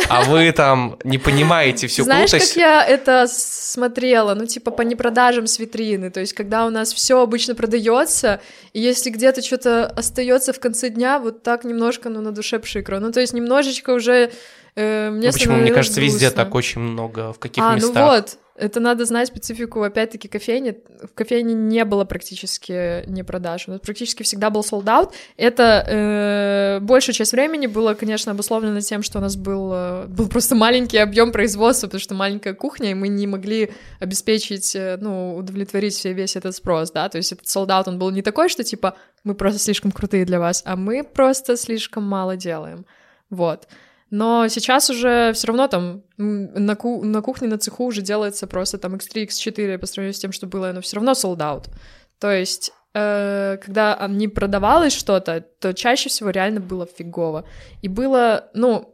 а вы там не понимаете всю Знаешь, крутость. как я это смотрела, ну, типа, по непродажам с витрины, то есть, когда у нас все обычно продается, и если где-то что-то остается в конце дня, вот так немножко, ну, на душе пшикро, ну, то есть, немножечко уже э, мне Ну, почему? Мне кажется, везде грустно. так очень много, в каких а, местах. ну вот, это надо знать специфику, опять-таки, кофейни. В кофейне не было практически не продаж. У нас практически всегда был sold out. Это э, большая часть времени было, конечно, обусловлено тем, что у нас был, э, был просто маленький объем производства, потому что маленькая кухня, и мы не могли обеспечить, э, ну, удовлетворить весь этот спрос, да, то есть этот sold out, он был не такой, что, типа, мы просто слишком крутые для вас, а мы просто слишком мало делаем, вот. Но сейчас уже все равно там на, ку- на кухне, на цеху уже делается просто там X3, X4 по сравнению с тем, что было, но все равно sold out. То есть, э, когда а, не продавалось что-то, то чаще всего реально было фигово. И было, ну,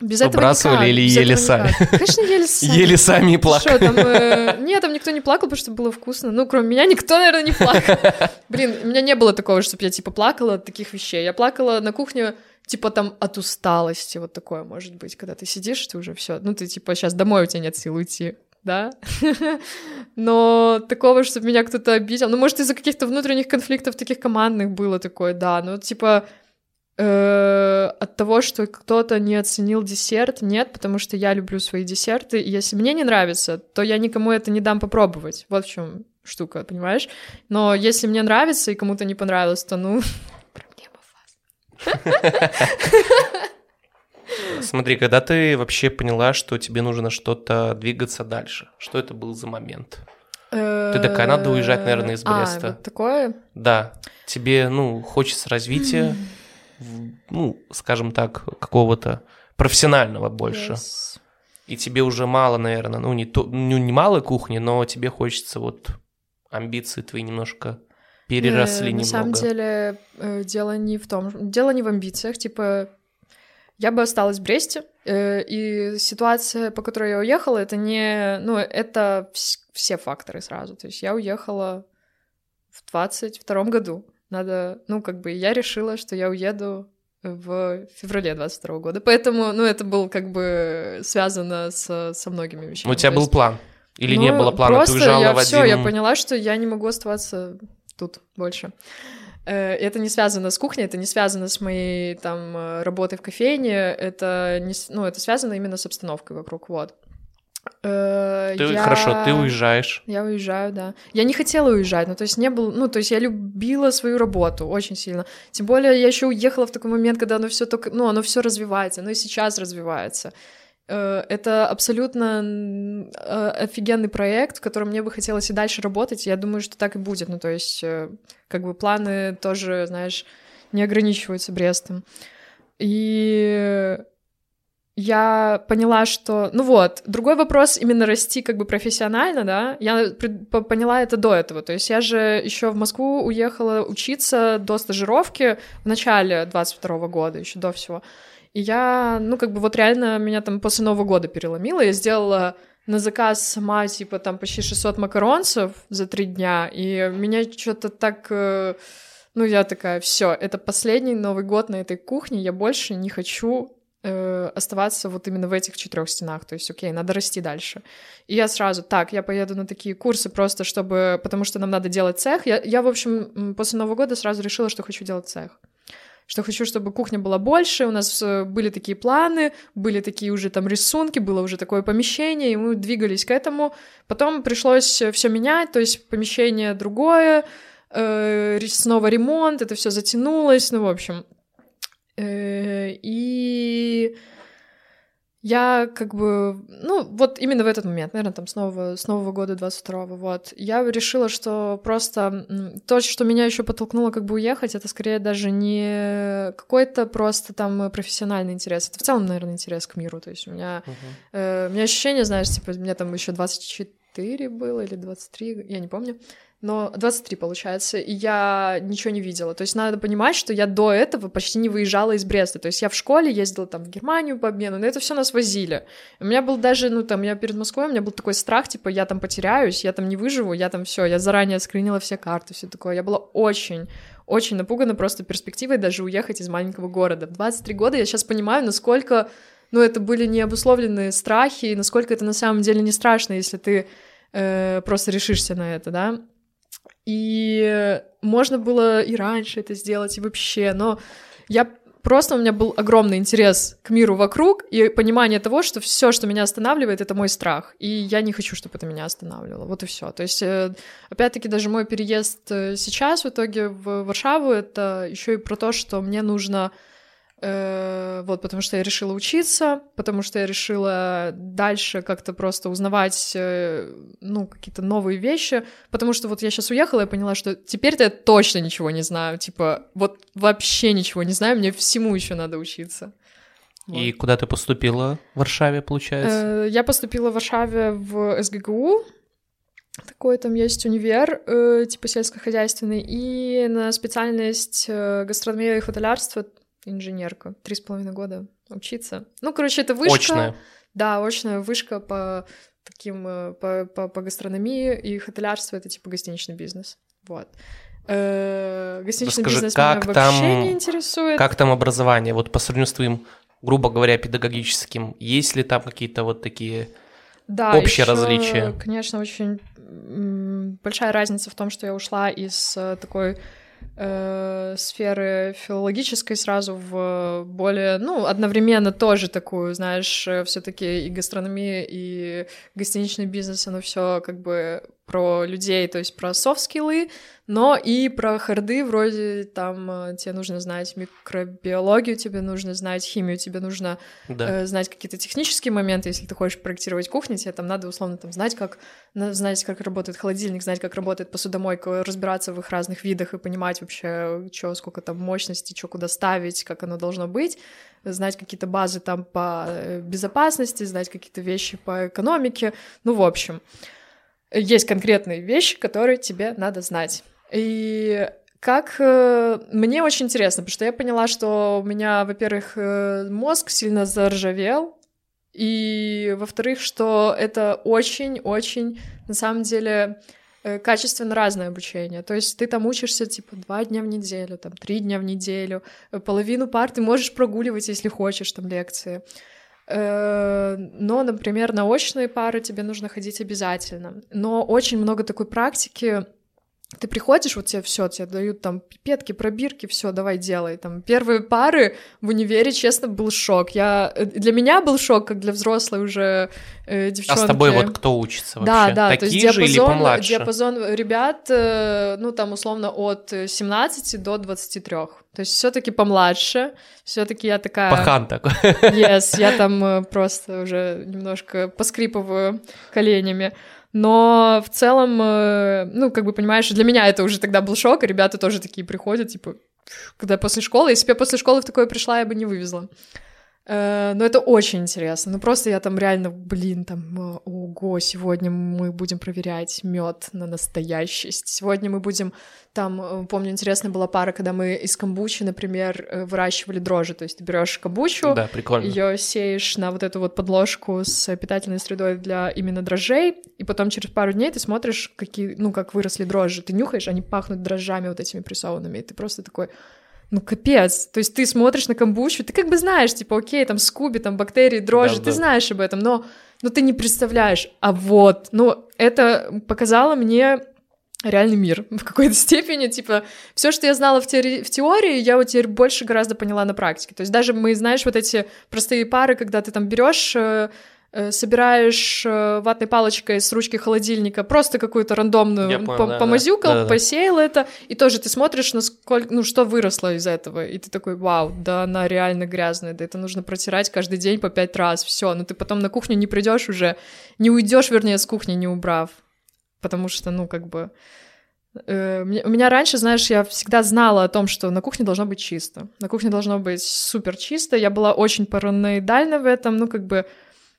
без этого Выбрасывали никак, или без ели этого сами? никак. Конечно, ели сами. Еле сами и плакали. Что там? э, Нет, там никто не плакал, потому что было вкусно. Ну, кроме меня, никто, наверное, не плакал. Блин, у меня не было такого, чтобы я, типа, плакала от таких вещей. Я плакала на кухне, типа, там, от усталости. Вот такое может быть, когда ты сидишь, ты уже все. Ну, ты, типа, сейчас домой у тебя нет сил уйти. Да, но такого, чтобы меня кто-то обидел, ну, может, из-за каких-то внутренних конфликтов таких командных было такое, да, ну, типа, от того, что кто-то не оценил десерт, нет, потому что я люблю свои десерты, и если мне не нравится, то я никому это не дам попробовать. Вот в чем штука, понимаешь? Но если мне нравится и кому-то не понравилось, то ну проблема вас. Смотри, когда ты вообще поняла, что тебе нужно что-то двигаться дальше, что это был за момент? Ты такая, надо уезжать, наверное, из А, Бреста. вот такое? Да, тебе, ну, хочется развития, ну, скажем так, какого-то профессионального больше. Yes. И тебе уже мало, наверное, ну, не, то, ну, не малой кухни, но тебе хочется вот амбиции твои немножко переросли Э, немного. На самом деле, э, дело не в том, дело не в амбициях, типа, я бы осталась в Бресте, э, и ситуация, по которой я уехала, это не, ну, это вс- все факторы сразу, то есть я уехала в 22 году, надо, ну, как бы, я решила, что я уеду в феврале 22 года, поэтому, ну, это было как бы связано с, со многими вещами. У тебя То был есть- план. Или Ну, не было плана, просто ты уезжала я в все, один... я поняла, что я не могу оставаться тут больше. Э, Это не связано с кухней, это не связано с моей там э, работой в кофейне, это не, ну это связано именно с обстановкой вокруг, вот. Э, Ты- я- Хорошо, ты уезжаешь. Я уезжаю, да. Я не хотела уезжать, ну то есть не было, ну то есть я любила свою работу очень сильно. Тем более я еще уехала в такой момент, когда оно все только, ну оно все развивается, оно и сейчас развивается. Э, Это абсолютно э, офигенный проект, в котором мне бы хотелось и дальше работать. Я думаю, что так и будет. Ну то есть как бы планы тоже, знаешь, не ограничиваются Брестом. И я поняла, что... Ну вот, другой вопрос именно расти как бы профессионально, да, я поняла это до этого, то есть я же еще в Москву уехала учиться до стажировки в начале 22 года, еще до всего, и я, ну как бы вот реально меня там после Нового года переломило, я сделала на заказ сама, типа, там почти 600 макаронцев за три дня, и меня что-то так... э, Ну, я такая, все, это последний Новый год на этой кухне, я больше не хочу э, оставаться вот именно в этих четырех стенах. То есть, окей, надо расти дальше. И я сразу, так, я поеду на такие курсы просто, чтобы, потому что нам надо делать цех. Я, я в общем, после Нового года сразу решила, что хочу делать цех. Что хочу, чтобы кухня была больше, у нас э, были такие планы, были такие уже там рисунки, было уже такое помещение, и мы двигались к этому. Потом пришлось все менять, то есть помещение другое, э, снова ремонт, это все затянулось, ну, в общем. Э, И я как бы, ну, вот именно в этот момент, наверное, там с нового, с Нового года 22-го, вот, я решила, что просто то, что меня еще подтолкнуло как бы уехать, это скорее даже не какой-то просто там профессиональный интерес, это в целом, наверное, интерес к миру, то есть у меня Мгм. Э, у меня ощущение, знаешь, типа, мне там еще 24 было или 23, я не помню. Но 23, получается, и я ничего не видела. То есть надо понимать, что я до этого почти не выезжала из Бреста. То есть я в школе ездила там в Германию по обмену, но это все нас возили. У меня был даже, ну там, я перед Москвой, у меня был такой страх, типа, я там потеряюсь, я там не выживу, я там все, я заранее скринила все карты, все такое. Я была очень очень напугана просто перспективой даже уехать из маленького города. В 23 года я сейчас понимаю, насколько ну, это были необусловленные страхи, и насколько это на самом деле не страшно, если ты э, просто решишься на это, да. И можно было и раньше это сделать, и вообще, но я просто у меня был огромный интерес к миру вокруг и понимание того, что все, что меня останавливает, это мой страх, и я не хочу, чтобы это меня останавливало. Вот и все. То есть, э, опять-таки, даже мой переезд э, сейчас в итоге в Варшаву это еще и про то, что мне нужно вот, потому что я решила учиться, потому что я решила дальше как-то просто узнавать, э, ну, какие-то новые вещи, потому что вот я сейчас уехала и поняла, что теперь-то я точно ничего не знаю, типа, вот вообще ничего не знаю, мне всему еще надо учиться. И куда ты поступила в Варшаве, получается? Э, Я поступила в Варшаве в СГГУ, такой там есть универ, э, типа сельскохозяйственный, и на специальность э, гастрономия и хотелярство инженерка. Три с половиной года учиться. Ну, короче, это вышка. Очная. Да, очная вышка по таким, э, по, по, по гастрономии, и хотелярство — это типа гостиничный бизнес. Вот. Э, Гостиничный Расскажи, бизнес как меня там- вообще не интересует. Как там образование? Вот по сравнению с твоим, грубо говоря, педагогическим, есть ли там какие-то вот такие... Да, общие ещё, различия. Конечно, очень большая разница в том, что я ушла из э, такой э, сферы филологической сразу в более, ну, одновременно тоже такую, знаешь, все-таки и гастрономия, и гостиничный бизнес, оно все как бы про людей, то есть про софт-скиллы, но и про харды, вроде там э, тебе нужно знать микробиологию, тебе нужно знать химию, тебе нужно Да. э, знать какие-то технические моменты, если ты хочешь проектировать кухню, тебе там надо условно там знать, как на- знать, как работает холодильник, знать, как работает посудомойка, разбираться в их разных видах и понимать вообще, что, сколько там мощности, что куда ставить, как оно должно быть, знать какие-то базы там по э, безопасности, знать какие-то вещи по экономике, ну, в общем. Есть конкретные вещи, которые тебе надо знать. И как э, мне очень интересно, потому что я поняла, что у меня, во-первых, э, мозг сильно заржавел, и во-вторых, что это очень-очень, на самом деле, э, качественно разное обучение. То есть ты там учишься типа два дня в неделю, там три дня в неделю, половину пар ты можешь прогуливать, если хочешь, там лекции. Э, но, например, на очные пары тебе нужно ходить обязательно. Но очень много такой практики, ты приходишь, вот тебе все, тебе дают там пипетки, пробирки, все, давай делай. Там первые пары в универе, честно, был шок. Я э, для меня был шок, как для взрослой уже э, девчонки. А с тобой вот кто учится вообще? Да, да, Такие то есть же или диапазон, помладше? диапазон ребят, э, ну там условно от 17 до 23. То есть все-таки помладше, все-таки я такая. Пахан такой. Yes, я там э, просто уже немножко поскрипываю коленями. Но в целом, э, ну, как бы, понимаешь, для меня это уже тогда был шок, и ребята тоже такие приходят, типа, когда после школы, если бы я после школы в такое пришла, я бы не вывезла. Э, Но это очень интересно. Ну просто я там реально, блин, там, э, ого, сегодня мы будем проверять мед на настоящесть. Сегодня мы будем там, э, помню, интересная была пара, когда мы из камбучи, например, выращивали дрожжи. То есть ты берешь камбучу, Да, прикольно. ее сеешь на вот эту вот подложку с питательной средой для именно дрожжей, и потом через пару дней ты смотришь, какие, ну, как выросли дрожжи. Ты нюхаешь, они пахнут дрожжами вот этими прессованными, и ты просто такой, ну, капец. То есть ты смотришь на камбучу, ты как бы знаешь, типа, окей, там скуби, там бактерии, дрожжи, Да, ты да. знаешь об этом, но, но ты не представляешь. А вот, ну, это показало мне реальный мир в какой-то степени, типа, все, что я знала в, теории, в теории, я вот теперь больше гораздо поняла на практике. То есть даже мы, знаешь, вот эти простые пары, когда ты там берешь э, собираешь э, ватной палочкой с ручки холодильника просто какую-то рандомную Я понял, по- да, да. помазюкал, посеял это, и тоже ты смотришь, насколько, ну, что выросло из этого, и ты такой, вау, да она реально грязная, да это нужно протирать каждый день по пять раз, все, но ты потом на кухню не придешь уже, не уйдешь, вернее, с кухни не убрав, потому что, ну, как бы... э, У меня раньше, знаешь, я всегда знала о том, что на кухне должно быть чисто. На кухне должно быть супер чисто. Я была очень параноидальна в этом. Ну, как бы,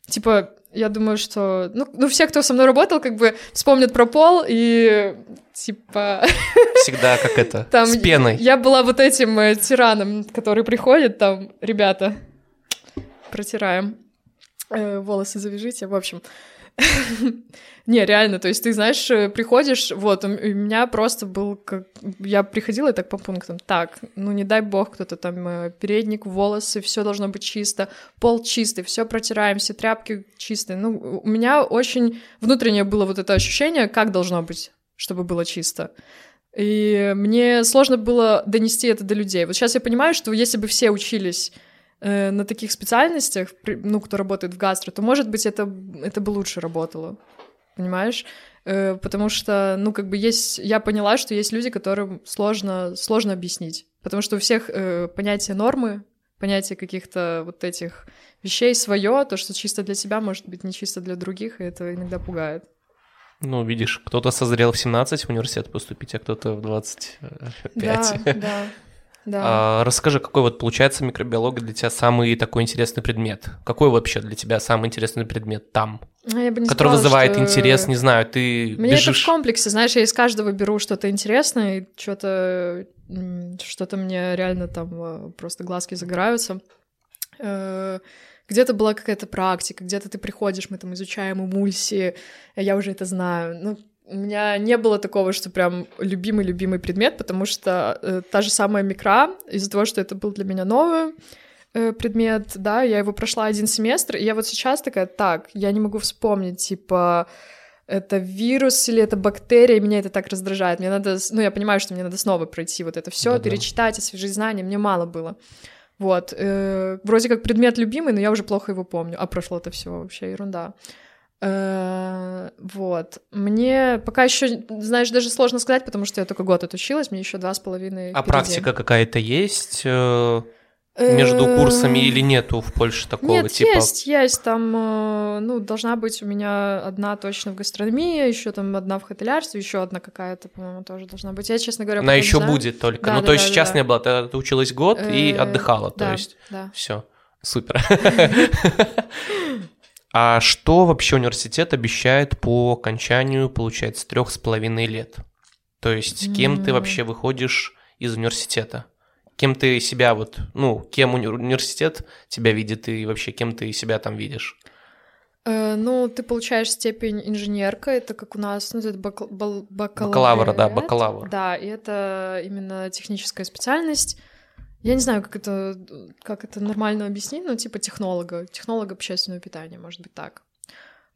типа, я думаю, что... Ну, ну, все, кто со мной работал, как бы вспомнят про пол и, типа... Всегда как это, Там с пеной. Я была вот этим э, тираном, который приходит, там, ребята, протираем, Э, волосы завяжите, в общем. Не, реально, то есть ты, знаешь, э, приходишь, вот, у меня просто был, как... я приходила и так по пунктам, так, ну не дай бог кто-то там, э, передник, волосы, все должно быть чисто, пол чистый, все протираем, все тряпки чистые, ну, у меня очень внутреннее было вот это ощущение, как должно быть, чтобы было чисто. И мне сложно было донести это до людей. Вот сейчас я понимаю, что если бы все учились э, на таких специальностях, ну, кто работает в гастро, то, может быть, это, это бы лучше работало. Понимаешь? Э, потому что, ну, как бы есть... Я поняла, что есть люди, которым сложно, сложно объяснить. Потому что у всех э, понятие нормы, понятие каких-то вот этих вещей свое, то, что чисто для себя, может быть, не чисто для других, и это иногда пугает. Ну, видишь, кто-то созрел в 17 в университет поступить, а кто-то в 25. Да, да, да. А, расскажи, какой вот получается микробиология для тебя самый такой интересный предмет? Какой вообще для тебя самый интересный предмет там, А я бы не который сказала, вызывает что- интерес, не знаю, ты Мне это в бежишь... комплексе, знаешь, я из каждого беру что-то интересное, и что-то что-то мне реально там э, просто глазки загораются. Э, Где-то была какая-то практика, где-то ты приходишь, мы там изучаем эмульсии, я уже это знаю. Ну, у меня не было такого, что прям любимый-любимый предмет, потому что э, та же самая микра, из-за того, что это был для меня новый э, предмет, да, я его прошла один семестр, и я вот сейчас такая, так, я не могу вспомнить, типа, это вирус или это бактерия, и меня это так раздражает. Мне надо, ну, я понимаю, что мне надо снова пройти вот это все, Да-да. перечитать, освежить знания, мне мало было. Вот, э, вроде как предмет любимый, но я уже плохо его помню, а прошло это все вообще ерунда. Э, Вот. Мне пока еще, знаешь, даже сложно сказать, потому что я только год отучилась, мне еще два с половиной. А впереди. практика какая-то есть э, между Э, курсами или нету в Польше такого Нет, типа? есть, есть. Там, ну, должна быть у меня одна точно в гастрономии, еще там одна в хотелярстве, еще одна какая-то, по-моему, тоже должна быть. Я, честно говоря, Она еще знаю. будет только. Да, ну, да, то есть да, сейчас да. не было, ты, ты училась год и отдыхала, то есть Да. все, супер. А что вообще университет обещает по окончанию, получается, трех с половиной лет? То есть кем ты М. вообще выходишь из университета? Кем ты себя вот, ну, кем уни- университет тебя видит и вообще кем ты себя там видишь? Э, ну, ты получаешь степень инженерка, это как у нас, ну, это бакал- бал- Бакалавра, да, бакалавр. Да, и это именно техническая специальность. Я не знаю, как это, как это нормально объяснить, но типа технолога, технолога общественного питания, может быть так.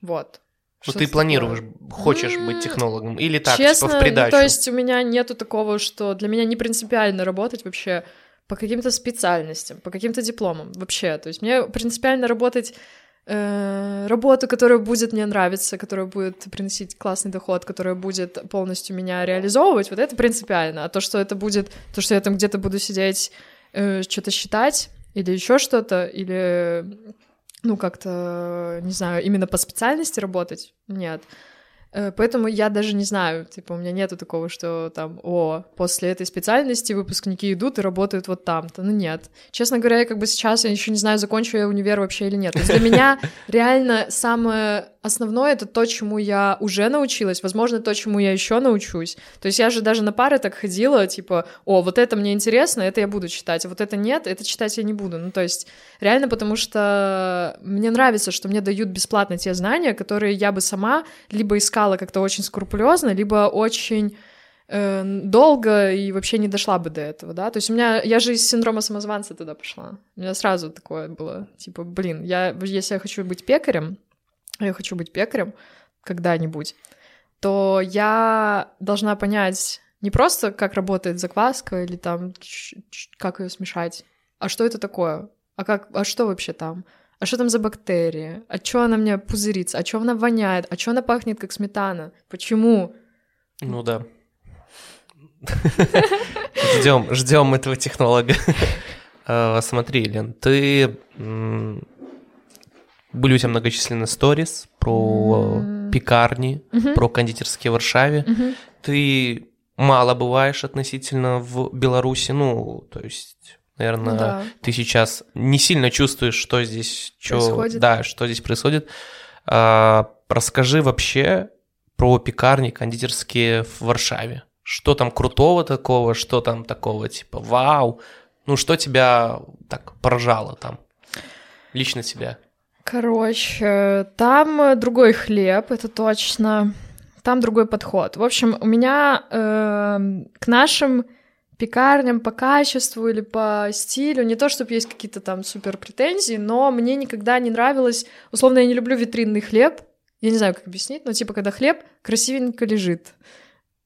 Вот. Ну, ты планируешь, такое. хочешь быть технологом или так, Честно, типа в придачу? Ну, то есть у меня нету такого, что для меня не принципиально работать вообще по каким-то специальностям, по каким-то дипломам вообще. То есть мне принципиально работать э, работу, которая будет мне нравиться, которая будет приносить классный доход, которая будет полностью меня реализовывать, вот это принципиально. А то, что это будет, то, что я там где-то буду сидеть, э, что-то считать или еще что-то, или ну, как-то, не знаю, именно по специальности работать, нет. Э, поэтому я даже не знаю, типа, у меня нету такого, что там, о, после этой специальности выпускники идут и работают вот там-то. Ну нет. Честно говоря, я как бы сейчас, я еще не знаю, закончу я универ вообще или нет. То есть для меня реально самое основное это то, чему я уже научилась, возможно, то, чему я еще научусь. То есть я же даже на пары так ходила, типа, о, вот это мне интересно, это я буду читать, а вот это нет, это читать я не буду. Ну, то есть реально потому что мне нравится, что мне дают бесплатно те знания, которые я бы сама либо искала как-то очень скрупулезно, либо очень э, долго и вообще не дошла бы до этого, да, то есть у меня, я же из синдрома самозванца туда пошла, у меня сразу такое было, типа, блин, я, если я хочу быть пекарем, я хочу быть пекарем когда-нибудь, то я должна понять не просто, как работает закваска или там, как ее смешать, а что это такое, а как, а что вообще там, а что там за бактерии, а что она мне пузырится, а что она воняет, а что она пахнет как сметана, почему? Ну да. Ждем, ждем этого технолога. А, смотри, Лен, ты были у тебя многочисленные сторис про mm. пекарни, mm-hmm. про кондитерские в Варшаве. Mm-hmm. Ты мало бываешь относительно в Беларуси, ну, то есть, наверное, ну да. ты сейчас не сильно чувствуешь, что здесь, что, происходит. да, что здесь происходит. А, расскажи вообще про пекарни кондитерские в Варшаве. Что там крутого такого, что там такого, типа, вау, ну, что тебя так поражало там, лично тебя? Короче, там другой хлеб, это точно. Там другой подход. В общем, у меня э, к нашим пекарням по качеству или по стилю, не то чтобы есть какие-то там супер претензии, но мне никогда не нравилось, условно, я не люблю витринный хлеб, я не знаю, как объяснить, но типа когда хлеб красивенько лежит,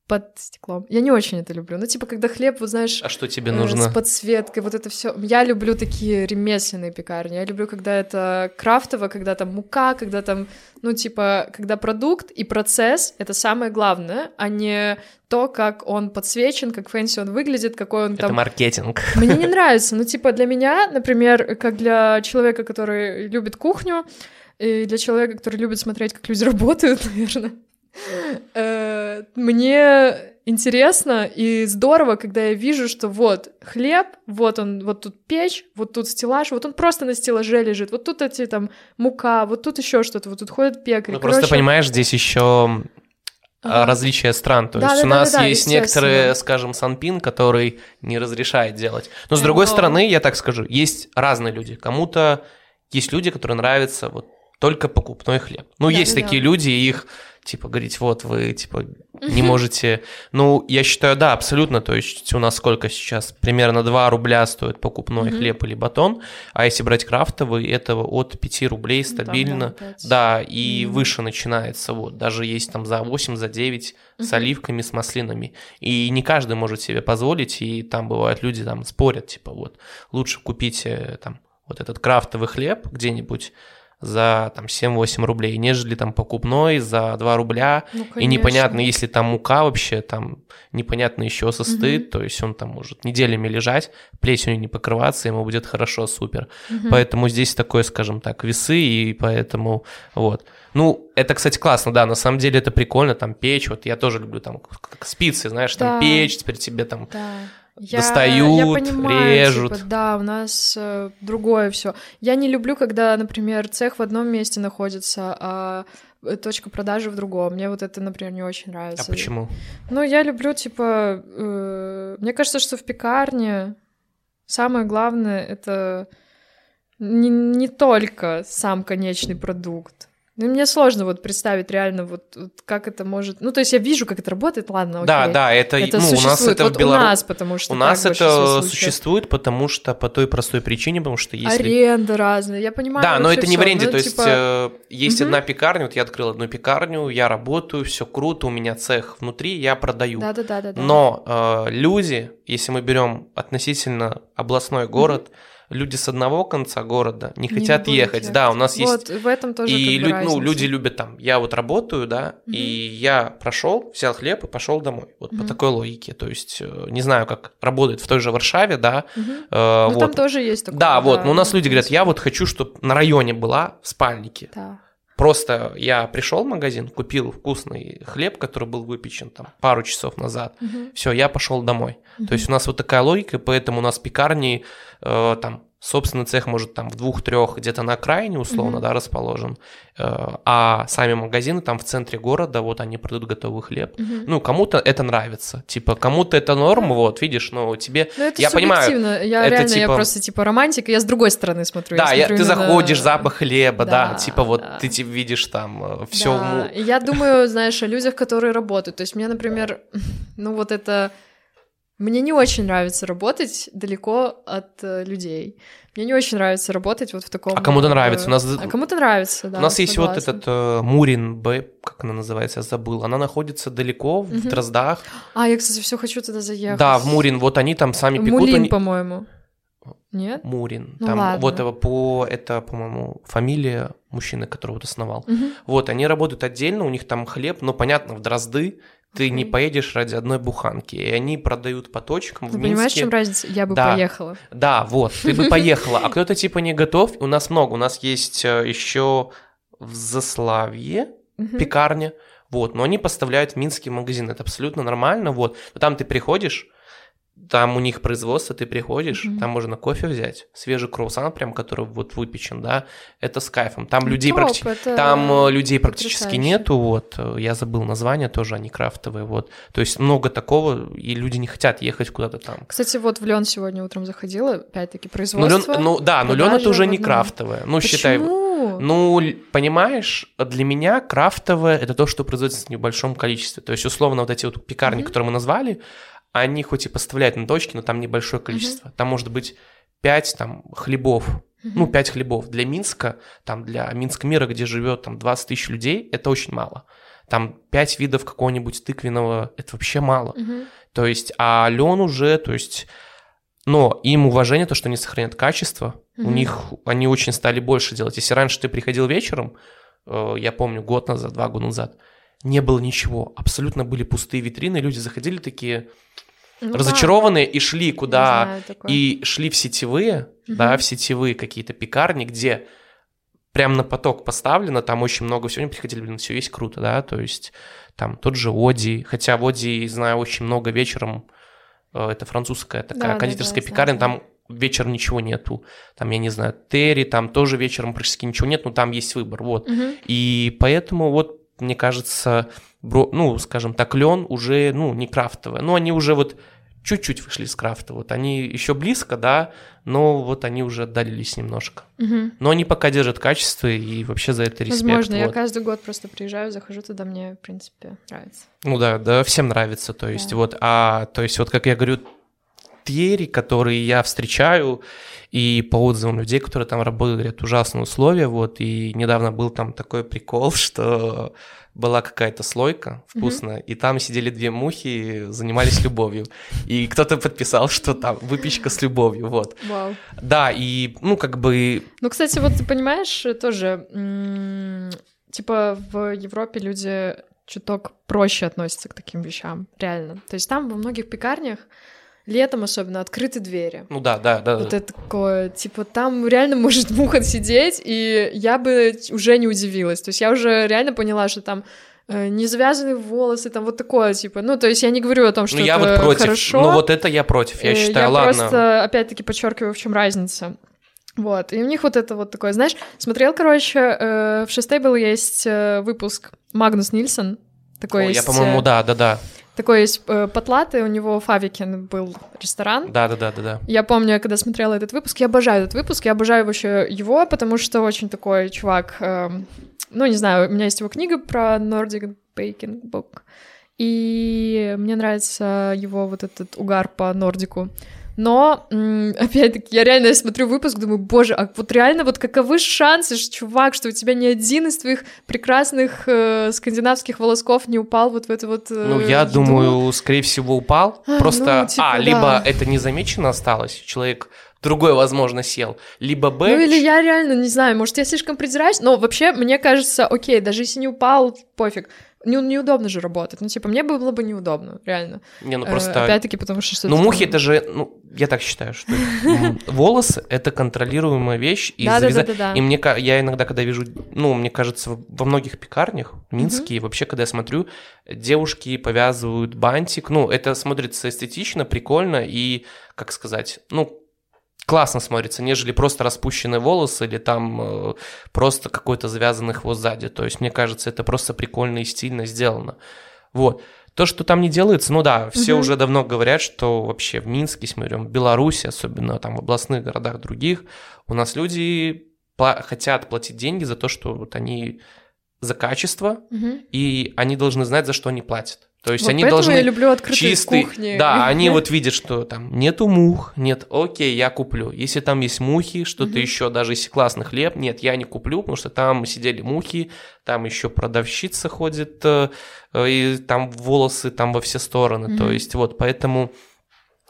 под стеклом. Я не очень это люблю. Ну, типа, когда хлеб, вот знаешь... А что тебе нужно? Э, с подсветкой, вот это все. Я люблю такие ремесленные пекарни. Я люблю, когда это крафтово, когда там мука, когда там, ну, типа, когда продукт и процесс — это самое главное, а не то, как он подсвечен, как fancy он выглядит, какой он это там... Это маркетинг. Мне не нравится. Ну, типа, для меня, например, как для человека, который любит кухню, и для человека, который любит смотреть, как люди работают, наверное, Э, мне интересно и здорово, когда я вижу, что вот хлеб, вот он, вот тут печь, вот тут стеллаж, вот он просто на стеллаже лежит, вот тут эти там мука, вот тут еще что-то, вот тут ходит пекарь. Ну Короче... просто понимаешь, здесь еще ага. различия стран. То да, есть да, у нас да, да, есть некоторые, скажем, санпин, который не разрешает делать. Но с другой Но... стороны, я так скажу, есть разные люди. Кому-то есть люди, которые нравятся вот только покупной хлеб. Ну, да, есть да, такие да. люди, их типа, говорить, вот, вы, типа, не можете... Ну, я считаю, да, абсолютно, то есть у нас сколько сейчас? Примерно 2 рубля стоит покупной хлеб или батон, а если брать крафтовый, этого от 5 рублей стабильно, да, и выше начинается, вот, даже есть там за 8, за 9 с оливками, с маслинами, и не каждый может себе позволить, и там бывают люди там спорят, типа, вот, лучше купите там вот этот крафтовый хлеб где-нибудь за там 7-8 рублей, нежели там покупной за 2 рубля. Ну, и непонятно, если там мука вообще, там непонятно еще состыд, угу. то есть он там может неделями лежать, плесенью не покрываться, ему будет хорошо, супер. Угу. Поэтому здесь такое, скажем так, весы, и поэтому вот. Ну, это, кстати, классно, да, на самом деле это прикольно, там печь, вот я тоже люблю там как спицы, знаешь, да. там печь, теперь тебе там... Да я, достают, я понимаю, режут. Типа, да, у нас э, другое все. Я не люблю, когда, например, цех в одном месте находится, а э, точка продажи в другом. Мне вот это, например, не очень нравится. А почему? Ну, я люблю, типа, э, мне кажется, что в пекарне самое главное это не, не только сам конечный продукт. Ну, мне сложно вот представить реально вот, вот как это может... Ну, то есть я вижу, как это работает, ладно, окей. Да, да, это, Это ну, у нас это вот в Беларуси. у нас, потому что У нас это существует, потому что по той простой причине, потому что если... Аренда разная, я понимаю. Да, но это не в аренде, Ну, то есть типа, э, есть Мгм. одна пекарня, вот я открыл одну пекарню, я работаю, все круто, у меня цех внутри, я продаю. Да-да-да-да. Но э, люди, если мы берем относительно областной город, люди с одного конца города не Не хотят будут ехать. Да, у нас есть Вот, в этом тоже и лю- ну, люди любят там, я вот работаю, да, Мгм. и я прошел, взял хлеб и пошел домой. Вот по Мгм. такой логике. То есть, э, не знаю, как работает в той же Варшаве, да. Мгм. э, Ну, вот. там тоже есть такое. да, вот, но у нас люди говорят, я вот хочу, чтобы на районе была в спальнике. Да. Просто я пришел в магазин, купил вкусный хлеб, который был выпечен там пару часов назад. Мгм. Все, я пошел домой. То есть у нас вот такая логика, поэтому у нас пекарни э, там собственный цех может там в двух-трех где-то на окраине условно, Мгм. да, расположен, Э, а сами магазины там в центре города, вот они продают готовый хлеб. Мгм. Ну, кому-то это нравится, типа, кому-то это норм, вот, видишь, но тебе... Ну, это я понимаю. Я это реально, я типа- просто типа романтика, я с другой стороны смотрю. Да, я- смотрю ты именно- заходишь, запах хлеба, да, Да, типа вот да. ты типа, видишь там все, Да, я думаю, знаешь, о людях, которые работают. То есть мне, например, ну вот это... Мне не очень нравится работать далеко от э, людей. Мне не очень нравится работать вот в таком... А кому-то э, нравится. У нас- А кому-то нравится, да. У нас есть вот согласна. этот э, Мурин Б, как она называется, я забыл. Она находится далеко, в Мгм. Дроздах. А, я, кстати, все хочу туда заехать. Да, в Мурин, вот они там сами пекут. Мулин, они- по-моему. Нет? Мурин. Ну там ладно. вот его по это, по-моему, фамилия мужчины, который вот основал. Мгм. Вот, они работают отдельно, у них там хлеб, но понятно, в Дрозды ты не Окей. поедешь ради одной буханки. И они продают по точкам в Ну, понимаешь, в Минске. чем разница? Я бы Да. поехала. Да, вот, ты бы поехала, а кто-то типа не готов. У нас много, у нас есть еще в Заславье пекарня, вот, но они поставляют в Минский магазин, это абсолютно нормально, вот. Но там ты приходишь, там у них производство, ты приходишь, Мгм. там можно кофе взять, свежий круассан прям, который вот выпечен, да, это с кайфом. Там Ну, людей топ, практи- Там э, людей практически потрясающе. нету, вот, э, я забыл название тоже, они крафтовые, вот. То есть много такого, и люди не хотят ехать куда-то там. Кстати, вот в Лен сегодня утром заходила, опять-таки, Ну, производство. лен, ну да, но лен это уже не крафтовое. Ну, считай. Почему? Ну, л- понимаешь, для меня крафтовое это то, что производится в небольшом количестве. То есть, условно, вот эти вот пекарни, Мгм. которые мы назвали, они хоть и поставляют на точки, но там небольшое количество. Там может быть 5 там, хлебов. Мгм. Ну, 5 хлебов. Для Минска, там, для Минска мира, где живет там 20 тысяч людей, это очень мало. Там 5 видов какого-нибудь тыквенного, это вообще мало. Мгм. То есть, а лен уже, то есть, но им уважение, то, что они сохраняют качество, у Мгм. них, они очень стали больше делать. Если раньше ты приходил вечером, э, я помню, год назад, два года назад, не было ничего, абсолютно были пустые витрины, люди заходили такие Ну да, разочарованные и шли куда, знаю и шли в сетевые, Мгм. да, в сетевые какие-то пекарни, где прям на поток поставлено, там очень много всего, они приходили, блин, все есть круто, да, то есть там тот же Оди, хотя в Оди, знаю, очень много вечером, э, это французская такая Да, кондитерская да, да, пекарня, знаю, там вечером ничего нету, там, я не знаю, Терри, там тоже вечером практически ничего нет, но там есть выбор, вот. Мгм. И поэтому вот, мне кажется, бро- ну, скажем так, лен уже, ну, не крафтовая. Ну, они уже вот чуть-чуть вышли из крафта. Вот они еще близко, да, но вот они уже отдалились немножко. Мгм. Но они пока держат качество, и вообще за это респект. Возможно, я вот. каждый год просто приезжаю, захожу туда, мне, в принципе, нравится. Ну да, да, всем нравится, то есть Да. вот, а, то есть вот, как я говорю, Тьери, которые я встречаю, и по отзывам людей, которые там работают, говорят, ужасные условия, вот, и недавно был там такой прикол, что была какая-то слойка вкусная, и там сидели две мухи, занимались любовью, и кто-то подписал, что там выпечка с любовью, вот. Вау. Да, и, ну, как бы, Ну, кстати, вот ты понимаешь, тоже, м, типа, в Европе люди чуток проще относятся к таким вещам, реально. То есть там во многих пекарнях летом особенно открыты двери. ну да, да, да. Вот это такое, типа, там реально может муха сидеть, и я бы уже не удивилась. То есть я уже реально поняла, что там э, не завязанные волосы, там вот такое, типа, ну, то есть я не говорю о том, что ну, я это вот против, хорошо. ну, вот это я против, я Э, считаю, я ладно. просто, опять-таки, подчеркиваю, в чем разница. Вот, и у них вот это вот такое, знаешь, смотрел, короче, э, в Chef's Table есть э, выпуск Магнус Нильсон, такой Ой, есть, я, по-моему, да, да, да, такой есть э, потлатый, у него в Fäviken был ресторан, да, да, да, да, да. я помню, я когда смотрела этот выпуск, я обожаю этот выпуск, я обожаю вообще его, потому что очень такой чувак, эм, ну, не знаю, у меня есть его книга про Nordic Baking Book, и мне нравится его вот этот угар по Нордику. Но, опять-таки, я реально смотрю выпуск, думаю, боже, а вот реально вот каковы шансы, чувак, что у тебя ни один из твоих прекрасных э, скандинавских волосков не упал вот в это вот... Э, ну, я еду? думаю, скорее всего, упал. А, Просто, ну, типа, а, да. либо это незамечено осталось, человек другой, возможно, сел. Либо Б. Ну или я реально не знаю, может, я слишком придираюсь, но вообще мне кажется, окей, даже если не упал, пофиг не, неудобно же работать. Ну, типа, мне было бы неудобно, реально. Не, ну просто... Э, опять-таки, потому что... Ну, мухи это же, ну, я так считаю, что волосы — это контролируемая вещь. И да, И мне, я иногда, когда вижу, ну, мне кажется, во многих пекарнях, и вообще, когда я смотрю, девушки повязывают бантик, ну, это смотрится эстетично, прикольно и, как сказать, ну, классно смотрится, нежели просто распущенные волосы или там э, просто какой-то завязанный хвост сзади. То есть, мне кажется, это просто прикольно и стильно сделано. Вот. То, что там не делается, ну да, все угу. уже давно говорят, что вообще в Минске, если мы говорим, в Беларуси, особенно там в областных городах других, у нас люди пла- хотят платить деньги за то, что вот они за качество, угу. и они должны знать, за что они платят. То есть вот они должны я люблю чистый, кухни. Да, они вот видят, что там нету мух, нет, окей, я куплю. Если там есть мухи, что-то угу. еще, даже если классный хлеб, нет, я не куплю, потому что там сидели мухи, там еще продавщица ходит, э, и там волосы там во все стороны. Угу. То есть вот, поэтому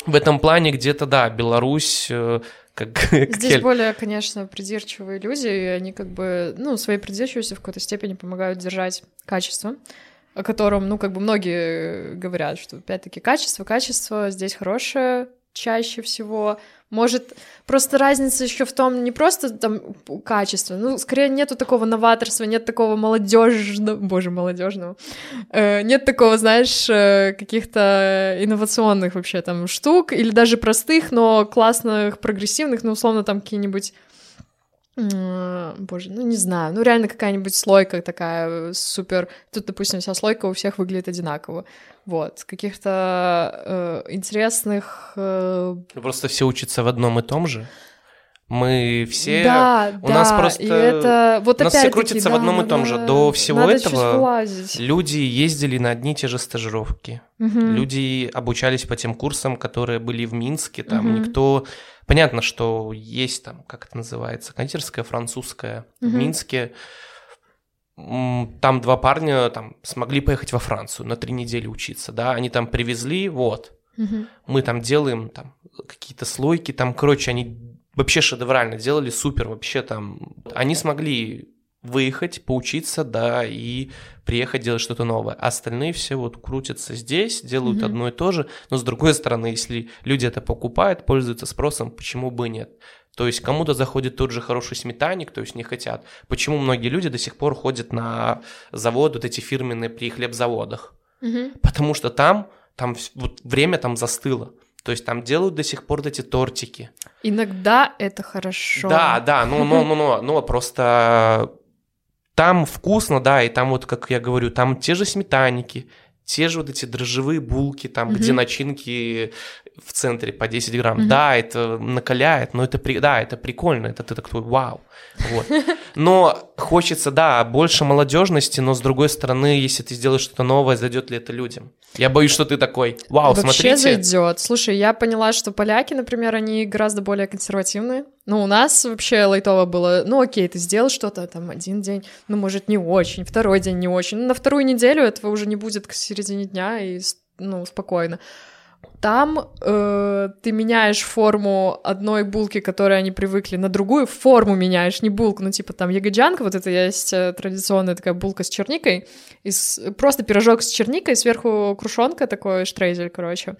в этом плане где-то, да, Беларусь э, как, Здесь как... более, конечно, придирчивые люди, и они как бы, ну, своей придирчивостью в какой-то степени помогают держать качество о котором, ну, как бы многие говорят, что, опять-таки, качество, качество здесь хорошее чаще всего. Может, просто разница еще в том, не просто там качество, ну, скорее нету такого новаторства, нет такого молодежного, боже, молодежного, э, нет такого, знаешь, э, каких-то инновационных вообще там штук, или даже простых, но классных, прогрессивных, ну, условно, там какие-нибудь Боже, ну не знаю, ну реально какая-нибудь слойка такая супер. Тут, допустим, вся слойка у всех выглядит одинаково. Вот, каких-то э, интересных. Э... Ну, просто все учатся в одном и том же. Мы все... Да, у да, нас просто... И это... Вот у нас все крутится да, в одном и том же. До всего надо этого люди ездили на одни и те же стажировки. Угу. Люди обучались по тем курсам, которые были в Минске. Там угу. никто... Понятно, что есть там, как это называется, кондитерская французская угу. в Минске. Там два парня там смогли поехать во Францию на три недели учиться, да, они там привезли, вот, угу. мы там делаем там какие-то слойки, там, короче, они вообще шедеврально делали, супер, вообще там. Они смогли выехать, поучиться, да, и приехать делать что-то новое. А остальные все вот крутятся здесь, делают mm-hmm. одно и то же, но с другой стороны, если люди это покупают, пользуются спросом, почему бы нет? То есть кому-то заходит тот же хороший сметанник, то есть не хотят. Почему многие люди до сих пор ходят на завод, вот эти фирменные при хлебзаводах? Mm-hmm. Потому что там, там вот время там застыло. То есть там делают до сих пор эти тортики. Иногда это хорошо. Да, да, но, но, но, но, но просто там вкусно, да, и там вот, как я говорю, там те же сметанники, те же вот эти дрожжевые булки, там, mm-hmm. где начинки в центре по 10 грамм. Mm-hmm. Да, это накаляет, но это, при... да, это прикольно, это ты такой, вау. Вот. Но хочется, да, больше молодежности, но с другой стороны, если ты сделаешь что-то новое, зайдет ли это людям? Я боюсь, что ты такой, вау, Вообще смотрите. зайдет. Слушай, я поняла, что поляки, например, они гораздо более консервативные. Ну, у нас вообще лайтово было, ну, окей, ты сделал что-то там один день, ну, может, не очень, второй день не очень. Ну, на вторую неделю этого уже не будет к середине дня, и, ну, спокойно. Там э, ты меняешь форму одной булки, которой они привыкли, на другую форму меняешь, не булку, ну типа там ягоджанка, вот это есть э, традиционная такая булка с черникой, из, просто пирожок с черникой, сверху крушонка такой, штрейзель, короче.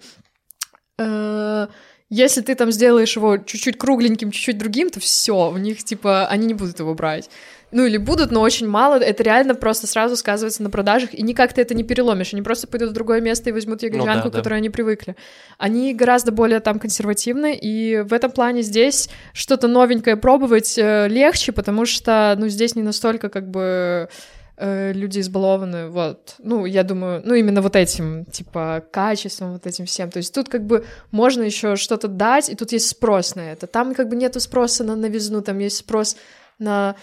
Э, если ты там сделаешь его чуть-чуть кругленьким, чуть-чуть другим, то все, у них типа они не будут его брать ну или будут, но очень мало, это реально просто сразу сказывается на продажах, и никак ты это не переломишь, они просто пойдут в другое место и возьмут ягодянку, ну, да, к которой да. они привыкли. Они гораздо более там консервативны, и в этом плане здесь что-то новенькое пробовать э, легче, потому что, ну, здесь не настолько как бы э, люди избалованы, вот, ну, я думаю, ну, именно вот этим, типа, качеством, вот этим всем, то есть тут как бы можно еще что-то дать, и тут есть спрос на это, там как бы нету спроса на новизну, там есть спрос на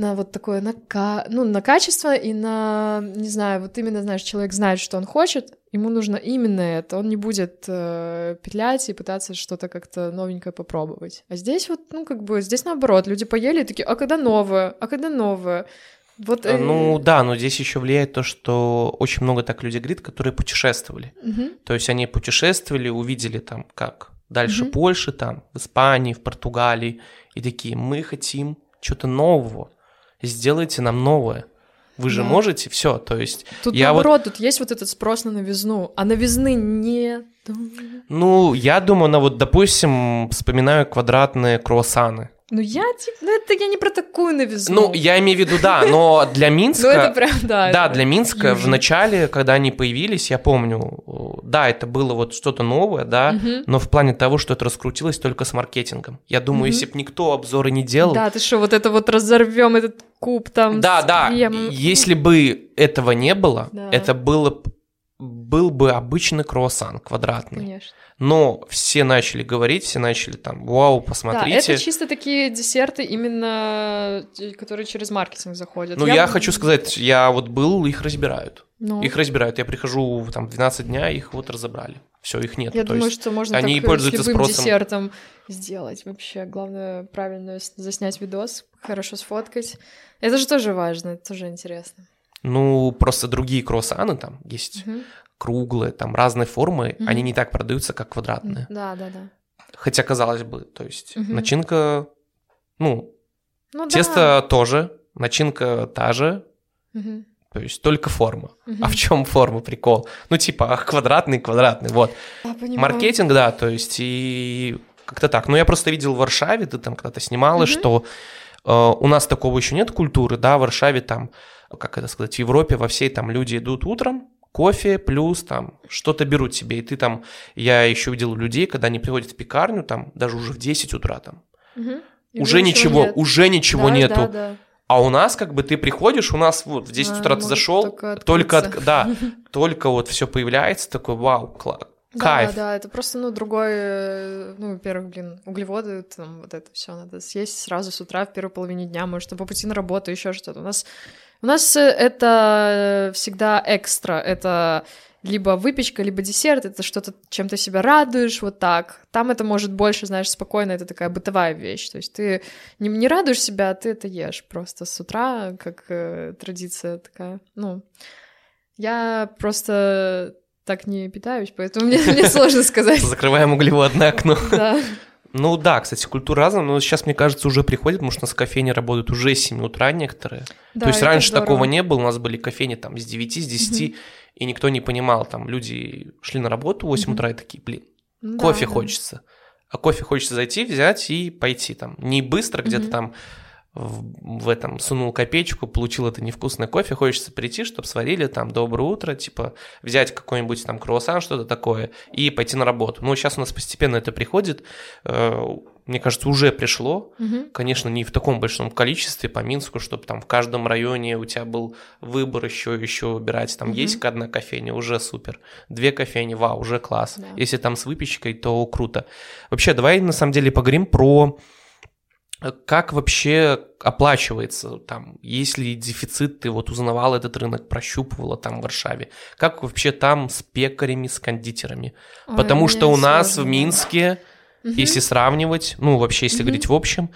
на вот такое, на, ка... ну, на качество и на, не знаю, вот именно, знаешь, человек знает, что он хочет, ему нужно именно это, он не будет э, петлять и пытаться что-то как-то новенькое попробовать. А здесь вот, ну, как бы, здесь наоборот, люди поели и такие, а когда новое, а когда новое? Вот, э... Ну да, но здесь еще влияет то, что очень много так людей говорит, которые путешествовали. Угу. То есть они путешествовали, увидели там как дальше угу. Польши, там в Испании, в Португалии, и такие, мы хотим что-то нового, сделайте нам новое. Вы же да. можете, все, то есть... Тут я наоборот, вот... тут есть вот этот спрос на новизну, а новизны нет. Ну, я думаю, на вот, допустим, вспоминаю квадратные круассаны. Ну, я, типа, ну, это я не про такую новизну. Ну, я имею в виду, да, но для Минска... Ну, это прям, да. Да, для Минска в начале, когда они появились, я помню, да, это было вот что-то новое, да, но в плане того, что это раскрутилось только с маркетингом. Я думаю, если бы никто обзоры не делал... Да, ты что, вот это вот разорвем этот куб там Да, да, если бы этого не было, это было был бы обычный круассан квадратный. Конечно но все начали говорить, все начали там, вау, посмотрите. Да, это чисто такие десерты именно, э, которые через маркетинг заходят. Ну, я, я хочу сказать, я вот был, их разбирают. Ну. Их разбирают. Я прихожу там в 12 дня, их вот разобрали. Все, их нет. Я То думаю, что можно они так пользуются с любым спросом. десертом сделать вообще. Главное правильно заснять видос, хорошо сфоткать. Это же тоже важно, это тоже интересно. Ну, просто другие круассаны там есть. Угу круглые, там разные формы, mm-hmm. они не так продаются, как квадратные. Да, да, да. Хотя, казалось бы, то есть mm-hmm. начинка, ну, ну тесто да. тоже, начинка та же, mm-hmm. то есть только форма. Mm-hmm. А в чем форма, прикол? Ну, типа, квадратный, квадратный, вот. Я Маркетинг, да, то есть и как-то так. Ну, я просто видел в Варшаве, ты там когда-то снимала, mm-hmm. что э, у нас такого еще нет культуры, да, в Варшаве там, как это сказать, в Европе во всей там люди идут утром, кофе плюс там что-то берут себе. И ты там, я еще видел людей, когда они приходят в пекарню, там даже уже в 10 утра там, угу. уже ничего, нет. уже ничего да, нету. Да, да. А у нас как бы ты приходишь, у нас вот в 10 а, утра ты зашел, только, только от, да, только вот все появляется, такой вау, класс. Кайф. Да, да, это просто, ну, другой, э, ну, во-первых, блин, углеводы, там, вот это все надо съесть сразу с утра в первой половине дня, может, по пути на работу, еще что-то. У нас у нас э, это всегда экстра, это либо выпечка, либо десерт, это что-то, чем ты себя радуешь, вот так. Там это может больше, знаешь, спокойно, это такая бытовая вещь. То есть ты не, не радуешь себя, а ты это ешь просто с утра, как э, традиция такая. Ну, я просто так не питаюсь, поэтому мне, мне сложно сказать. Закрываем углеводное окно. Да. Ну да, кстати, культура разная, но сейчас, мне кажется, уже приходит, потому что у нас кофейни работают уже с 7 утра некоторые. Да, То есть раньше здорово. такого не было, у нас были кофейни там с 9, с 10, угу. и никто не понимал, там люди шли на работу в 8 угу. утра и такие, блин, ну кофе да. хочется. А кофе хочется зайти, взять и пойти там. Не быстро где-то угу. там в, в этом сунул копеечку, получил это невкусное кофе, хочется прийти, чтобы сварили там доброе утро, типа взять какой-нибудь там круассан, что-то такое, и пойти на работу. Ну, сейчас у нас постепенно это приходит, э, мне кажется, уже пришло, угу. конечно, не в таком большом количестве по Минску, чтобы там в каждом районе у тебя был выбор еще еще выбирать, там угу. есть одна кофейня, уже супер, две кофейни, вау, уже класс. Да. Если там с выпечкой, то круто. Вообще, давай на самом деле поговорим про как вообще оплачивается там, есть ли дефицит, ты вот узнавала этот рынок, прощупывала там в Варшаве, как вообще там с пекарями, с кондитерами, Ой, потому что у нас сложно. в Минске, угу. если сравнивать, ну вообще если угу. говорить в общем,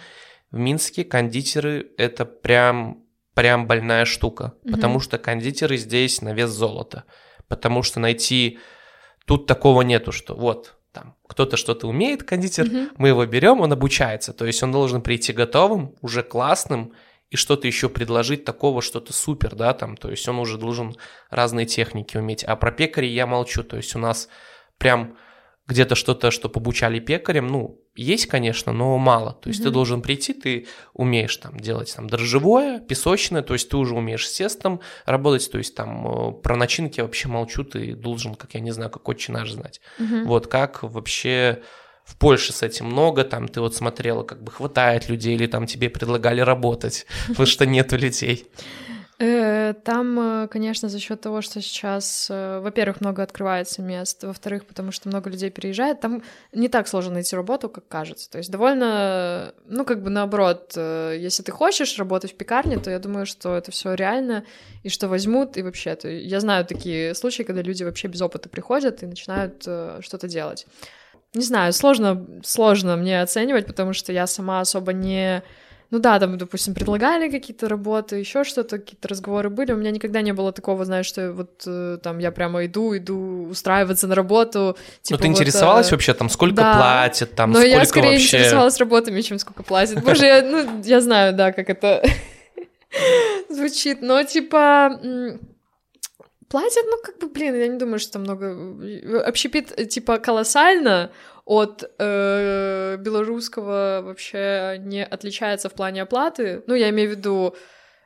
в Минске кондитеры это прям прям больная штука, угу. потому что кондитеры здесь на вес золота, потому что найти тут такого нету, что вот там кто-то что-то умеет, кондитер, угу. мы его берем, он обучается, то есть он должен прийти готовым, уже классным, и что-то еще предложить такого, что-то супер, да, там, то есть он уже должен разные техники уметь. А про пекарей я молчу, то есть у нас прям где-то что-то, что обучали пекарям, ну, есть, конечно, но мало. То есть mm-hmm. ты должен прийти, ты умеешь там делать там дрожжевое, песочное, то есть ты уже умеешь с тестом работать, то есть там э, про начинки я вообще молчу, ты должен, как я не знаю, как отче наш знать. Mm-hmm. Вот как вообще в Польше с этим много, там ты вот смотрела, как бы хватает людей, или там тебе предлагали работать, потому что нету людей. Э, там, э, конечно, за счет того, что сейчас, э, во-первых, много открывается мест, во-вторых, потому что много людей переезжает, там не так сложно найти работу, как кажется. То есть довольно, ну, как бы наоборот, если ты хочешь работать в пекарне, то я думаю, что это все реально, и что возьмут, и вообще, то я знаю такие случаи, когда люди вообще без опыта приходят и начинают что-то делать. Не знаю, сложно, сложно мне оценивать, потому что я сама особо не ну да, там, допустим, предлагали какие-то работы, еще что-то, какие-то разговоры были. У меня никогда не было такого, знаешь, что вот э, там я прямо иду, иду устраиваться на работу. Типа, ну ты вот, интересовалась э... вообще там, сколько да. платят, там, Но сколько я скорее вообще... интересовалась работами, чем сколько платят. Боже, я, ну, я знаю, да, как это звучит, но типа платят, ну, как бы, блин, я не думаю, что там много... Общепит, типа, колоссально, от э, белорусского вообще не отличается в плане оплаты. Ну, я имею в виду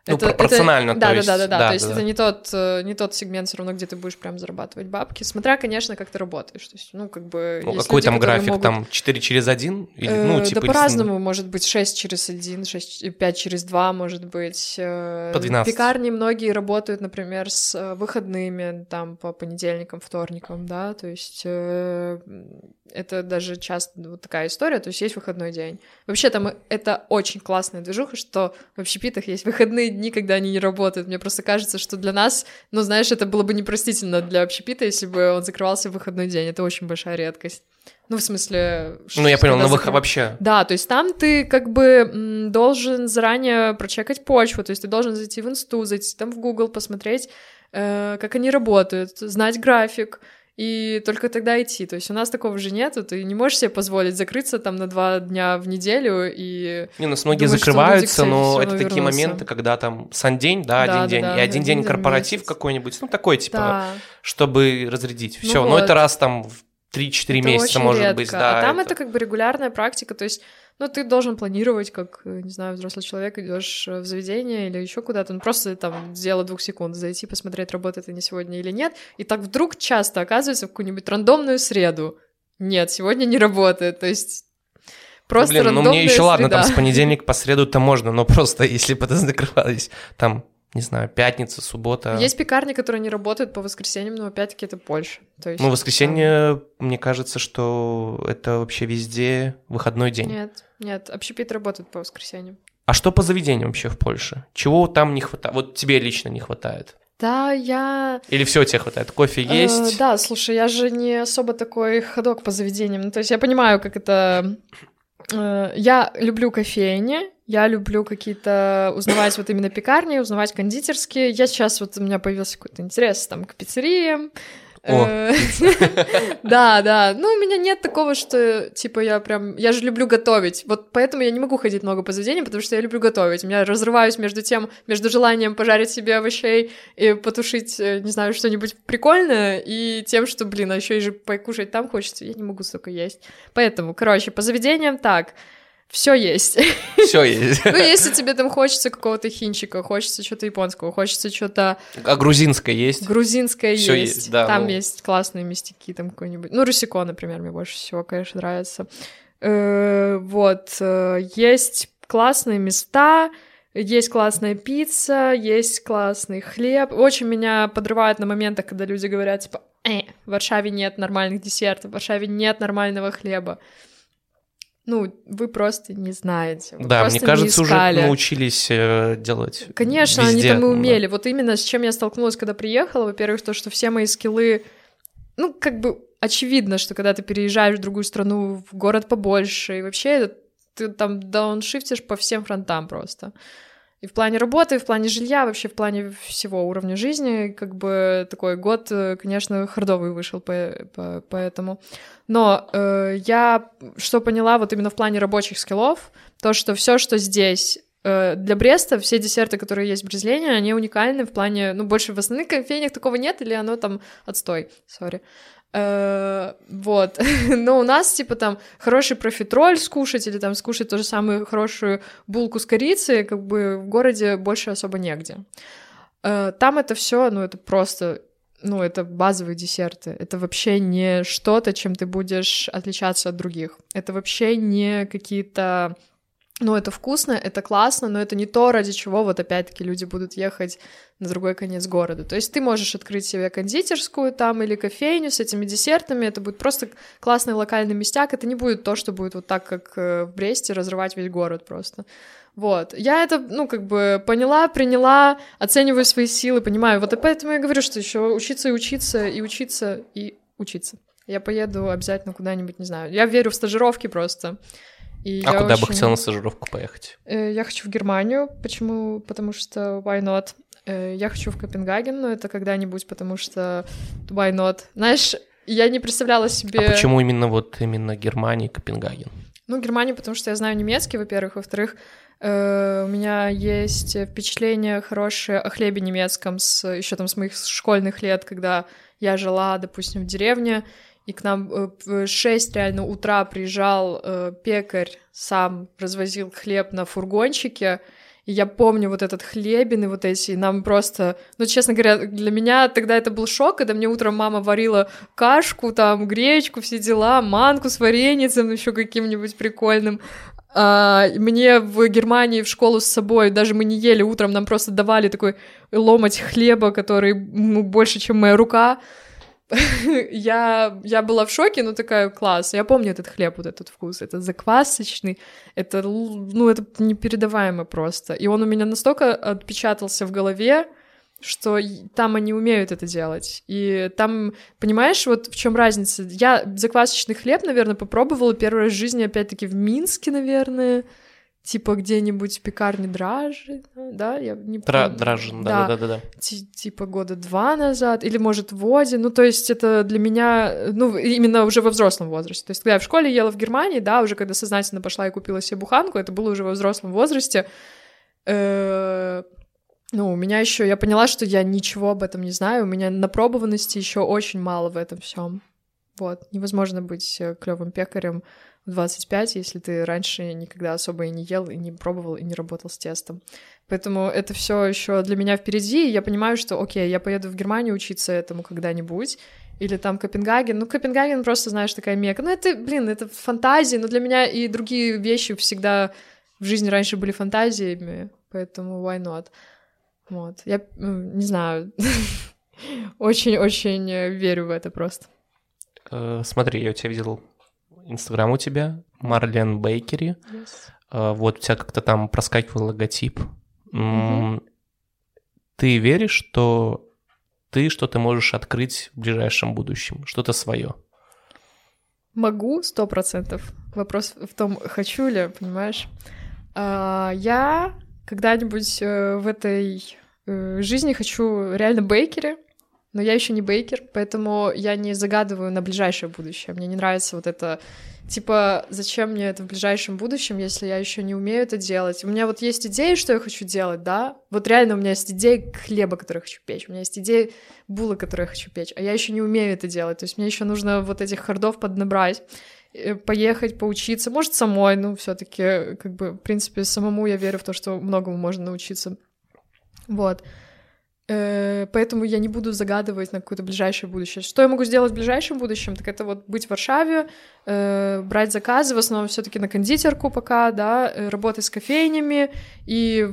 ну, это, пропорционально, это, то да, есть. Да, да, да, да. То есть да, это не тот, э, не тот сегмент все равно, где ты будешь прям зарабатывать бабки. Смотря, конечно, как ты работаешь. То есть, ну, как бы... Ну, какой люди, там график? Могут... Там 4 через 1? Или, ну, э, типа, да по-разному. Может быть, 6 через 1, 6, 5 через 2, может быть. Э, по 12. Пекарни многие работают, например, с э, выходными, там, по понедельникам, вторникам, да, то есть э, это даже часто вот такая история, то есть есть выходной день. Вообще там это очень классная движуха, что в общепитах есть выходные дни, когда они не работают. Мне просто кажется, что для нас, ну, знаешь, это было бы непростительно для общепита, если бы он закрывался в выходной день. Это очень большая редкость. Ну, в смысле... Ну, я понял, на выход вообще. Да, то есть там ты как бы должен заранее прочекать почву, то есть ты должен зайти в инсту, зайти там в Google, посмотреть, э, как они работают, знать график, и только тогда идти. То есть у нас такого же нету, ты не можешь себе позволить закрыться там на два дня в неделю и... Не, у нас многие думать, закрываются, но это такие моменты, когда там сан-день, да, да, один да, день, да, и один, один день корпоратив какой-нибудь, ну такой типа, да. чтобы разрядить. Все, ну но вот. это раз там в 3-4 месяца может редко. быть, да. А там это... это как бы регулярная практика, то есть ну, ты должен планировать, как, не знаю, взрослый человек, идешь в заведение или еще куда-то, ну, просто там дело двух секунд, зайти, посмотреть, работает они сегодня или нет, и так вдруг часто оказывается в какую-нибудь рандомную среду. Нет, сегодня не работает, то есть Просто Блин, ну мне еще среда. ладно, там с понедельника по среду-то можно, но просто если бы это закрывались там не знаю, пятница, суббота. Есть пекарни, которые не работают по воскресеньям, но опять-таки это Польша. То есть, ну, воскресенье, там... мне кажется, что это вообще везде выходной день. Нет, нет, общепит работает по воскресеньям. А что по заведениям вообще в Польше? Чего там не хватает? Вот тебе лично не хватает? Да, я... Или все тебе хватает? Кофе э, есть? Э, да, слушай, я же не особо такой ходок по заведениям. Ну, то есть я понимаю, как это... Э, я люблю кофейни, я люблю какие-то узнавать вот именно пекарни, узнавать кондитерские. Я сейчас вот у меня появился какой-то интерес там к пиццериям. Э, да, да. Ну, у меня нет такого, что, типа, я прям... Я же люблю готовить. Вот поэтому я не могу ходить много по заведениям, потому что я люблю готовить. У меня разрываюсь между тем, между желанием пожарить себе овощей и потушить, э, не знаю, что-нибудь прикольное, и тем, что, блин, а еще и же покушать там хочется. Я не могу столько есть. Поэтому, короче, по заведениям так все есть. Все есть. Ну, если тебе там хочется какого-то хинчика, хочется что-то японского, хочется что-то... А грузинское есть? Грузинское есть. есть да, там ну... есть классные местики, там какой-нибудь... Ну, Русико, например, мне больше всего, конечно, нравится. Э, вот. Э, есть классные места, есть классная пицца, есть классный хлеб. Очень меня подрывает на моментах, когда люди говорят, типа, э, в Варшаве нет нормальных десертов, в Варшаве нет нормального хлеба ну, вы просто не знаете. Вы да, мне кажется, уже научились э, делать. Конечно, везде, они там и умели. Да. Вот именно с чем я столкнулась, когда приехала. Во-первых, то, что все мои скиллы, ну, как бы очевидно, что когда ты переезжаешь в другую страну, в город побольше, и вообще ты там дауншифтишь по всем фронтам просто. И в плане работы, и в плане жилья, вообще в плане всего уровня жизни, как бы такой год, э, конечно, хардовый вышел по, по. Но э, я что поняла вот именно в плане рабочих скиллов, то, что все, что здесь э, для Бреста, все десерты, которые есть в Брезлене, они уникальны в плане, ну, больше в остальных кофейнях такого нет, или оно там отстой, сори. Э, вот. Но у нас, типа, там, хороший профитроль скушать или там скушать ту же самую хорошую булку с корицей, как бы в городе больше особо негде. Э, там это все, ну, это просто ну, это базовые десерты. Это вообще не что-то, чем ты будешь отличаться от других. Это вообще не какие-то ну, это вкусно, это классно, но это не то, ради чего вот опять-таки люди будут ехать на другой конец города. То есть ты можешь открыть себе кондитерскую там или кофейню с этими десертами, это будет просто классный локальный местяк, это не будет то, что будет вот так, как э, в Бресте, разрывать весь город просто. Вот. Я это, ну, как бы поняла, приняла, оцениваю свои силы, понимаю. Вот и поэтому я говорю, что еще учиться и учиться, и учиться, и учиться. Я поеду обязательно куда-нибудь, не знаю. Я верю в стажировки просто. И а куда очень... бы хотел на стажировку поехать? Э, я хочу в Германию. Почему? Потому что why not? Э, я хочу в Копенгаген, но это когда-нибудь, потому что why not? Знаешь, я не представляла себе... А почему именно вот именно Германия и Копенгаген? Ну, Германия, потому что я знаю немецкий, во-первых. Во-вторых, э, у меня есть впечатление хорошее о хлебе немецком с еще там с моих школьных лет, когда я жила, допустим, в деревне, и к нам э, в 6 реально утра приезжал э, пекарь, сам развозил хлеб на фургончике, и я помню вот этот хлебин и вот эти, и нам просто, ну, честно говоря, для меня тогда это был шок, когда мне утром мама варила кашку, там, гречку, все дела, манку с вареницем еще каким-нибудь прикольным. А, мне в Германии в школу с собой, даже мы не ели утром, нам просто давали такой ломоть хлеба, который ну, больше, чем моя рука, я, я была в шоке, но такая, класс, я помню этот хлеб, вот этот вкус, это заквасочный, это, ну, это непередаваемо просто. И он у меня настолько отпечатался в голове, что там они умеют это делать. И там, понимаешь, вот в чем разница? Я заквасочный хлеб, наверное, попробовала первый раз в жизни, опять-таки, в Минске, наверное, типа где-нибудь в пекарне Дражи, да, я не Дра- помню. Дражин, да, да, да, да. Типа года два назад, или, может, в Воде, ну, то есть это для меня, ну, именно уже во взрослом возрасте, то есть когда я в школе ела в Германии, да, уже когда сознательно пошла и купила себе буханку, это было уже во взрослом возрасте, э, ну, у меня еще, я поняла, что я ничего об этом не знаю, у меня напробованности еще очень мало в этом всем. Вот, невозможно быть э, клевым пекарем, 25, если ты раньше никогда особо и не ел, и не пробовал, и не работал с тестом. Поэтому это все еще для меня впереди, и я понимаю, что, окей, я поеду в Германию учиться этому когда-нибудь, или там Копенгаген. Ну, Копенгаген просто, знаешь, такая мека. Ну, это, блин, это фантазии, но для меня и другие вещи всегда в жизни раньше были фантазиями, поэтому why not? Вот. Я ну, не знаю, очень-очень верю в это просто. Э, смотри, я у тебя видел Инстаграм у тебя, Марлен Бейкери. Yes. А, вот у тебя как-то там проскакивал логотип. Mm-hmm. Ты веришь, что ты что-то можешь открыть в ближайшем будущем, что-то свое? Могу, сто процентов. Вопрос в том, хочу ли, понимаешь? А, я когда-нибудь э, в этой э, жизни хочу реально бейкери, но я еще не бейкер, поэтому я не загадываю на ближайшее будущее. Мне не нравится вот это, типа, зачем мне это в ближайшем будущем, если я еще не умею это делать. У меня вот есть идеи, что я хочу делать, да, вот реально у меня есть идеи хлеба, который я хочу печь, у меня есть идеи булы, которые я хочу печь, а я еще не умею это делать, то есть мне еще нужно вот этих хардов поднабрать э, поехать, поучиться, может, самой, ну, все таки как бы, в принципе, самому я верю в то, что многому можно научиться. Вот. Э, поэтому я не буду загадывать на какое-то ближайшее будущее. Что я могу сделать в ближайшем будущем? Так это вот быть в Варшаве, э, брать заказы, в основном все таки на кондитерку пока, да, э, работать с кофейнями. И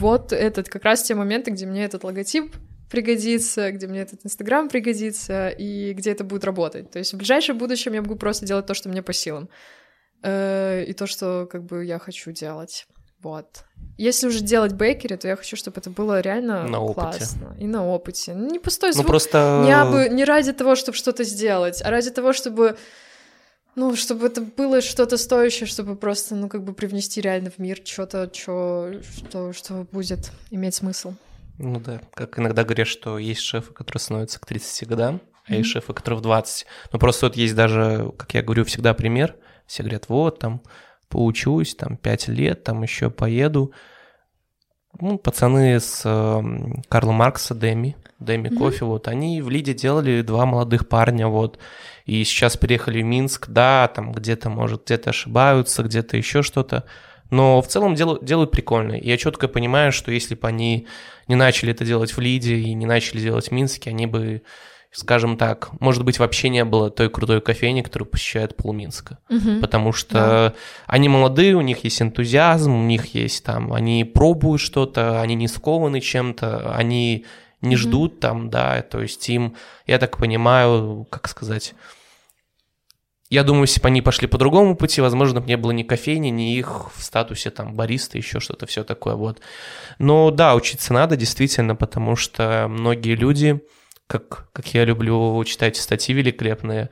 вот этот как раз те моменты, где мне этот логотип пригодится, где мне этот Инстаграм пригодится, и где это будет работать. То есть в ближайшем будущем я могу просто делать то, что мне по силам. И то, что как бы я хочу делать. Вот. Если уже делать бейкери, то я хочу, чтобы это было реально на классно. Опыте. И на опыте. Не пустой ну, звук. Ну, просто... не, абы, не ради того, чтобы что-то сделать, а ради того, чтобы ну, чтобы это было что-то стоящее, чтобы просто, ну, как бы привнести реально в мир что-то, что, что, что будет иметь смысл. Ну да, как иногда говорят, что есть шефы, которые становятся к 30 годам, а mm-hmm. есть шефы, которые в 20. Ну, просто вот есть даже, как я говорю, всегда пример. Все говорят, вот, там, поучусь, там, 5 лет, там, еще поеду. Ну, пацаны с э, Карла Маркса, Деми, Деми mm-hmm. Кофе, вот, они в Лиде делали два молодых парня, вот, и сейчас переехали в Минск, да, там где-то, может, где-то ошибаются, где-то еще что-то, но в целом делают, делают прикольно. И я четко понимаю, что если бы они не начали это делать в Лиде и не начали делать в Минске, они бы скажем так, может быть, вообще не было той крутой кофейни, которую посещает полминска. Мгм. Потому что Да. они молодые, у них есть энтузиазм, у них есть там, они пробуют что-то, они не скованы чем-то, они не Мгм. ждут там, да, то есть им, я так понимаю, как сказать, я думаю, если бы они пошли по другому пути, возможно, бы не было ни кофейни, ни их в статусе там бариста, еще что-то, все такое вот. Но да, учиться надо действительно, потому что многие люди, как, как я люблю читать статьи великолепные,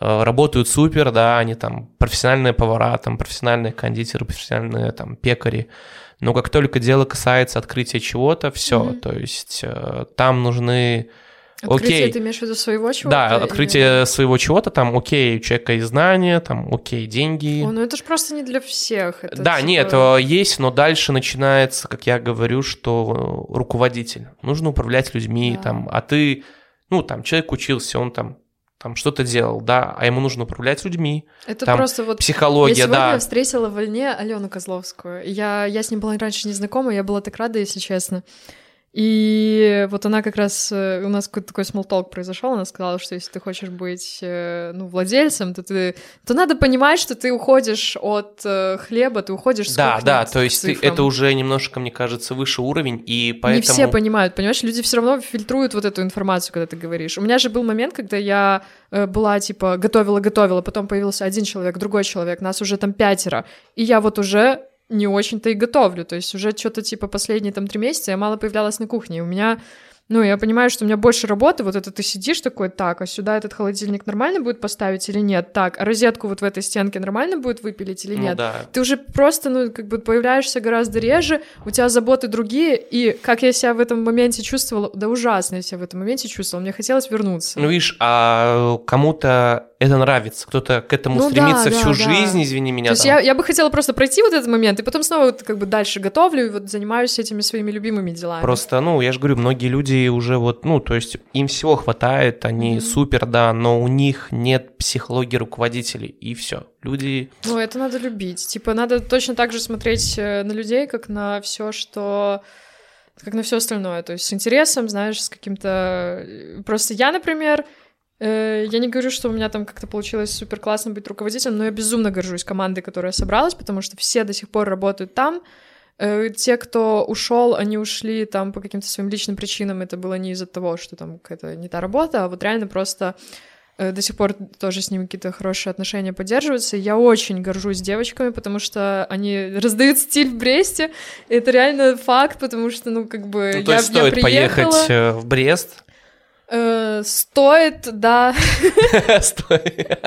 э, работают супер, да, они там профессиональные повара, там профессиональные кондитеры, профессиональные там пекари, но как только дело касается открытия чего-то, все, Мгм. то есть э, там нужны Открытие, Окей. ты имеешь в виду своего чего-то? да, или- открытие своего чего-то, там, окей, у человека есть знания, там, окей, деньги. О, ну это же просто не для всех. Это, да, типа, нет, э, есть, но дальше начинается, как я говорю, что э, руководитель. Нужно управлять людьми, Да. там, а ты, ну, там, человек учился, он там, там что-то делал, да, а ему нужно управлять людьми. Это там просто вот... Психология, я сегодня да. встретила в вольне Алену Козловскую. Я, я с ней была раньше не знакома, я была так рада, если честно. И вот она как раз... э, У нас какой-то такой смолтолк произошел. Она сказала, что если ты хочешь быть э, ну, владельцем, то, ты, то надо понимать, что ты уходишь от э, хлеба, ты уходишь с Да, да, то есть ты- это уже немножко, мне кажется, выше уровень, и поэтому... Не все понимают, понимаешь? Люди все равно фильтруют вот эту информацию, когда ты говоришь. У меня же был момент, когда я была, типа, готовила-готовила, потом появился один человек, другой человек, нас уже там пятеро, и я вот уже не очень-то и готовлю, то есть уже что-то, типа, последние там три месяца я мало появлялась на кухне, и у меня... Ну, я понимаю, что у меня больше работы, вот это ты сидишь такой, так, а сюда этот холодильник нормально будет поставить или нет? Так, а розетку вот в этой стенке нормально будет выпилить или Ну нет? да. ты уже просто, ну, как бы появляешься гораздо реже, у тебя заботы другие, и как я себя в этом моменте чувствовала, да ужасно я себя в этом моменте чувствовала, мне хотелось вернуться. Ну, видишь, а кому-то это нравится, кто-то к этому Ну да, стремится да, всю да. жизнь, извини меня. То есть я, я бы хотела просто пройти вот этот момент, и потом снова вот как бы дальше готовлю, и вот занимаюсь этими своими любимыми делами. Просто, ну, я же говорю, многие люди уже вот, ну, то есть им всего хватает, они Мгм. супер, да, но у них нет психологии руководителей, и все. Люди, Ну, это надо любить. Типа, надо точно так же смотреть э, на людей, как на все, что как на все остальное. То есть с интересом, знаешь, с каким-то. э, Просто я, например, я не говорю, что у меня там как-то получилось супер классно быть руководителем, но я безумно горжусь командой, которая собралась, потому что все до сих пор работают там. Э, Те, кто ушел, они ушли там по каким-то своим личным причинам. Это было не из-за того, что там какая-то не та работа, а вот реально просто э, до сих пор тоже с ними какие-то хорошие отношения поддерживаются. Я очень горжусь девочками, потому что они раздают стиль в Бресте. Это реально факт, потому что, ну, как бы, ну, то я, есть я стоит приехала, поехать э, в Брест. Э, стоит, да. Стоит.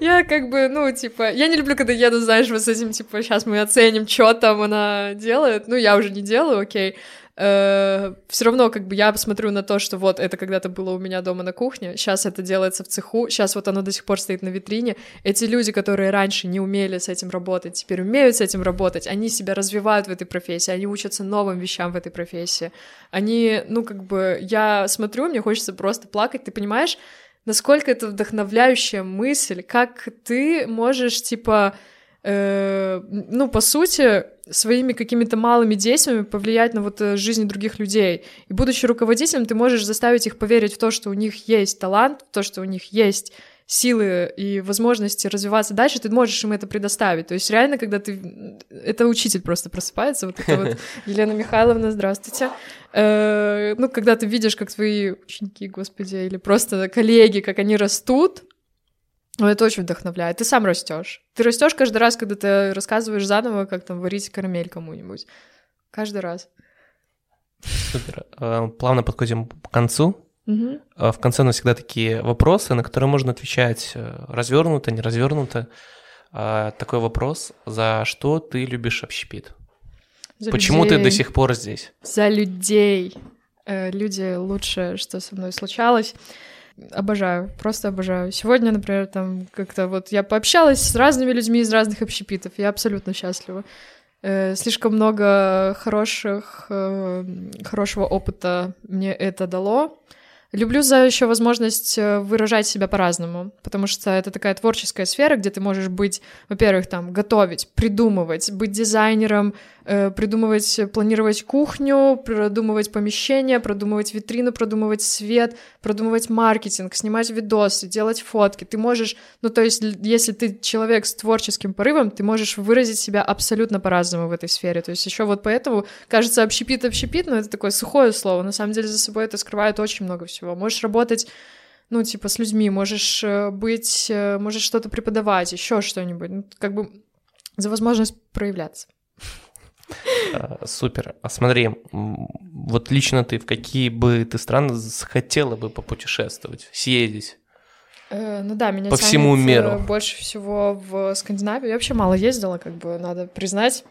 Я как бы, ну, типа, я не люблю, когда еду, знаешь, вот с этим, типа, сейчас мы оценим, что там она делает. Ну, я уже не делаю, окей. Все равно, как бы, я посмотрю на то, что вот это когда-то было у меня дома на кухне, сейчас это делается в цеху, сейчас вот оно до сих пор стоит на витрине. Эти люди, которые раньше не умели с этим работать, теперь умеют с этим работать, они себя развивают в этой профессии, они учатся новым вещам в этой профессии. Они, ну, как бы, я смотрю, мне хочется просто плакать, ты понимаешь, насколько это вдохновляющая мысль, как ты можешь, типа, э, ну, по сути, своими какими-то малыми действиями повлиять на вот э, жизнь других людей. И будучи руководителем, ты можешь заставить их поверить в то, что у них есть талант, в то, что у них есть силы и возможности развиваться дальше, ты можешь им это предоставить. То есть реально, когда ты... Это учитель просто просыпается, вот это вот Елена Михайловна, здравствуйте. Э, Ну, когда ты видишь, как твои ученики, господи, или просто коллеги, как они растут, ну, это очень вдохновляет. Ты сам растешь. Ты растешь каждый раз, когда ты рассказываешь заново, как там варить карамель кому-нибудь. Каждый раз. Супер. Э, Плавно подходим к концу. Э, В конце у нас всегда такие вопросы, на которые можно отвечать э, развернуто, не развернуто. Такой вопрос. За что ты любишь общепит? За Почему ты до людей. сих пор здесь? За людей. Люди лучшее, что со мной случалось. Обожаю, просто обожаю. Сегодня, например, там как-то вот я пообщалась с разными людьми из разных общепитов, я абсолютно счастлива. Э, Слишком много хороших, э, хорошего опыта мне это дало. Люблю за еще возможность э, выражать себя по-разному, потому что это такая творческая сфера, где ты можешь быть, во-первых, там готовить, придумывать, быть дизайнером, придумывать, планировать кухню, продумывать помещение, продумывать витрину, продумывать свет, продумывать маркетинг, снимать видосы, делать фотки. Ты можешь, ну то есть, если ты человек с творческим порывом, ты можешь выразить себя абсолютно по-разному в этой сфере. То есть еще вот поэтому, кажется, общепит, общепит, но это такое сухое слово. На самом деле за собой это скрывает очень много всего. Можешь работать ну, типа, с людьми, можешь э, быть, э, можешь что-то преподавать, еще что-нибудь. Ну, как бы за возможность проявляться. А, супер. А смотри, вот лично ты в какие бы ты страны хотела бы попутешествовать, съездить? Э, ну да, меня по всему э, миру. больше всего в Скандинавию. Я вообще мало ездила, как бы надо признать.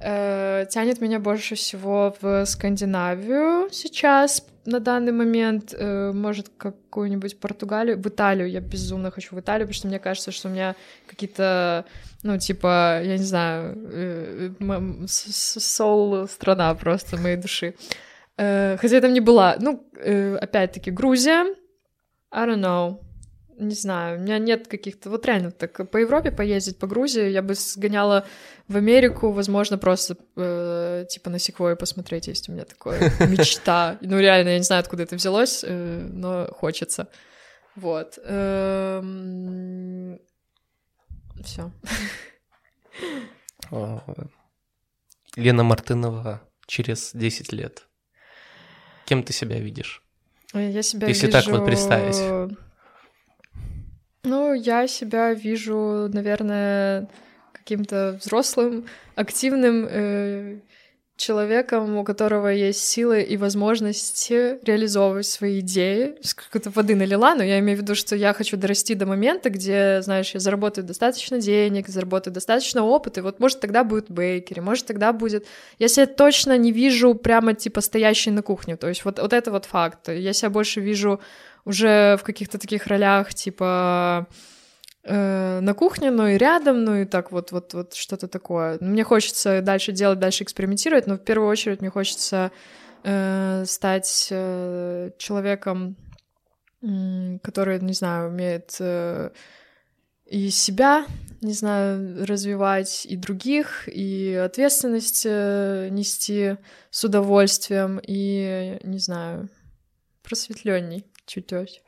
Э, тянет меня больше всего в Скандинавию сейчас на данный момент. Может, какую-нибудь Португалию, в Италию. Я безумно хочу в Италию, потому что мне кажется, что у меня какие-то, ну, типа, я не знаю, соул страна просто моей души. Хотя я там не была. Ну, опять-таки, Грузия. I don't know не знаю, у меня нет каких-то, вот реально так по Европе поездить, по Грузии, я бы сгоняла в Америку, возможно, просто э, типа на секвою посмотреть, есть у меня такое мечта. Ну реально, я не знаю, откуда это взялось, э, но хочется. Вот. Эм... Все. Лена Мартынова через 10 лет. Кем ты себя видишь? Я себя Если вижу... так вот представить. Ну, я себя вижу, наверное, каким-то взрослым, активным э, человеком, у которого есть силы и возможности реализовывать свои идеи. Какой-то воды налила, но я имею в виду, что я хочу дорасти до момента, где, знаешь, я заработаю достаточно денег, заработаю достаточно опыта, и вот, может, тогда будет бейкери, может, тогда будет... Я себя точно не вижу прямо, типа, стоящей на кухне, то есть вот, вот это вот факт. Я себя больше вижу уже в каких-то таких ролях, типа э, на кухне, но и рядом, ну и так вот, вот, вот что-то такое. Мне хочется дальше делать, дальше экспериментировать, но в первую очередь мне хочется э, стать э, человеком, э, который, не знаю, умеет э, и себя, не знаю, развивать, и других, и ответственность э, нести с удовольствием, и, не знаю, просветленней чуть-чуть.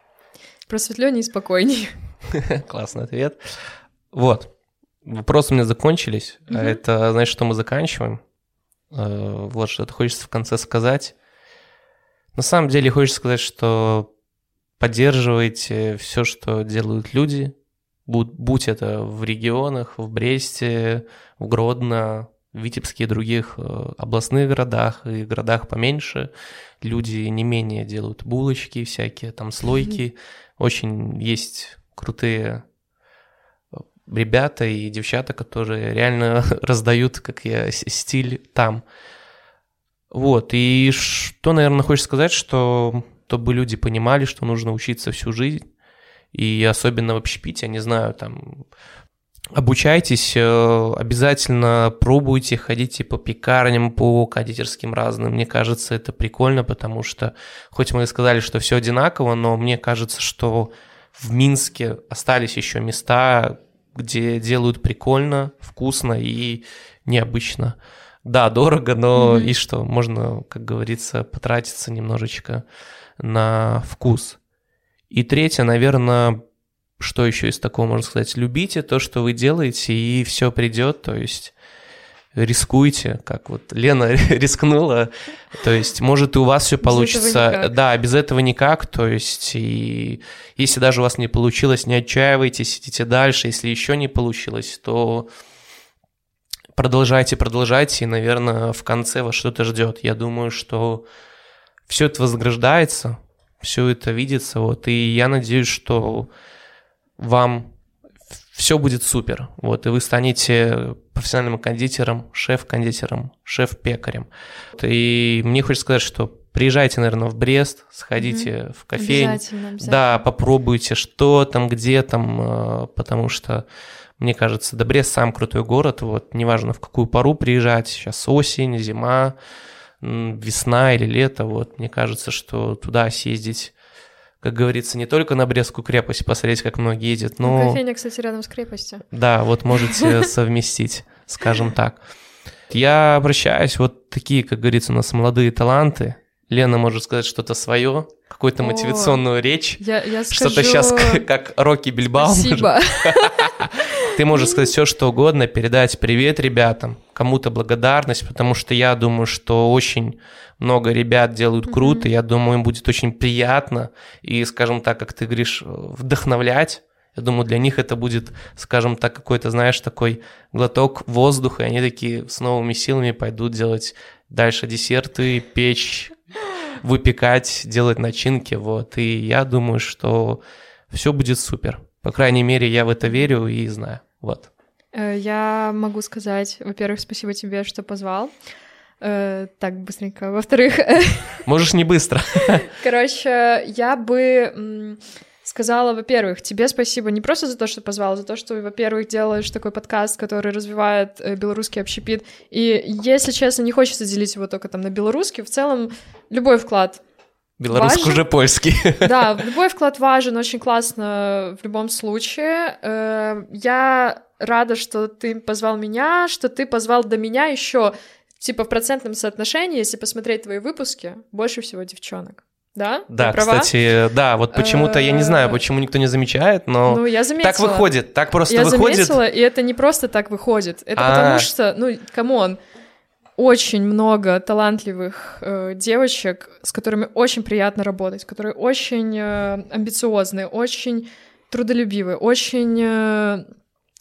Просветленнее и спокойнее. Классный ответ. Вот. Вопросы у меня закончились. Угу. Это, знаешь, что мы заканчиваем? Э, вот что-то хочется в конце сказать. На самом деле хочется сказать, что поддерживайте все, что делают люди, будь это в регионах, в Бресте, в Гродно, Витебске и других э, областных городах и городах поменьше люди не менее делают булочки всякие, там слойки. Очень есть крутые э, ребята и девчата, которые реально раздают, как я, стиль там. Вот, и что, наверное, хочешь сказать, что чтобы люди понимали, что нужно учиться всю жизнь, и особенно в общепите, я не знаю, там, Обучайтесь, э, обязательно пробуйте, ходите по пекарням, по кондитерским разным. Мне кажется, это прикольно, потому что, хоть мы и сказали, что все одинаково, но мне кажется, что в Минске остались еще места, где делают прикольно, вкусно и необычно. Да, дорого, но mm-hmm. и что, можно, как говорится, потратиться немножечко на вкус. И третье, наверное, что еще из такого можно сказать? Любите то, что вы делаете, и все придет, то есть рискуйте, как вот Лена рискнула, то есть может и у вас все получится, да, без этого никак, то есть и если даже у вас не получилось, не отчаивайтесь, идите дальше, если еще не получилось, то продолжайте, продолжайте, и, наверное, в конце вас что-то ждет. Я думаю, что все это вознаграждается, все это видится, вот, и я надеюсь, что вам все будет супер. Вот, и вы станете профессиональным кондитером, шеф-кондитером, шеф-пекарем. И мне хочется сказать, что приезжайте, наверное, в Брест, сходите mm-hmm. в кофейню. Обязательно, обязательно. Да, попробуйте, что там, где там, э, потому что мне кажется, да Брест сам крутой город, вот, неважно в какую пору приезжать, сейчас осень, зима, весна или лето, вот, мне кажется, что туда съездить как говорится, не только на Брестскую крепость посмотреть, как многие ездят, но... Кофейня, кстати, рядом с крепостью. Да, вот можете совместить, скажем так. Я обращаюсь, вот такие, как говорится, у нас молодые таланты. Лена может сказать что-то свое, какую-то мотивационную речь. Я, я Что-то скажу сейчас как Рокки Бильбаум. Спасибо. Ты можешь сказать все, что угодно, передать привет ребятам, кому-то благодарность, потому что я думаю, что очень много ребят делают круто, я думаю, им будет очень приятно и, скажем так, как ты говоришь, вдохновлять. Я думаю, для них это будет, скажем так, какой-то, знаешь, такой глоток воздуха, и они такие с новыми силами пойдут делать дальше десерты, печь, выпекать, делать начинки, вот. И я думаю, что все будет супер. По крайней мере, я в это верю и знаю. Вот. Э, Я могу сказать, во-первых, спасибо тебе, что позвал. Э, Так, быстренько. Во-вторых, Можешь не быстро. короче, я бы сказала, во-первых, тебе спасибо не просто за то, что позвал, а за то, что, во-первых, делаешь такой подкаст, который развивает э, белорусский общепит. И, если честно, не хочется делить его только там на белорусский, в целом любой вклад Белорусский Важен. уже польский. Да, любой вклад важен, очень классно в любом случае. Э, Я рада, что ты позвал меня, что ты позвал до меня еще, типа в процентном соотношении, если посмотреть твои выпуски, больше всего девчонок. Да? Да, Я кстати, да, вот почему-то, я не знаю, почему никто не замечает, но Ну, я заметила. так выходит, так просто Я выходит. заметила, и это не просто так выходит. Это А. потому что, ну, come on, очень много талантливых э, девочек, с которыми очень приятно работать, которые очень э, амбициозные, очень трудолюбивые, очень, э,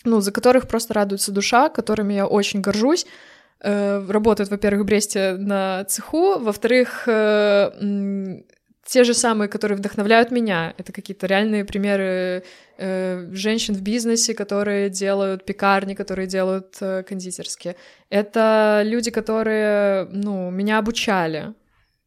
ну, за которых просто радуется душа, которыми я очень горжусь. Э, работают, во-первых, в Бресте на цеху, во-вторых, э, те же самые, которые вдохновляют меня. Это какие-то реальные примеры э, женщин в бизнесе, которые делают пекарни, которые делают э, кондитерские. Это люди, которые, ну, меня обучали.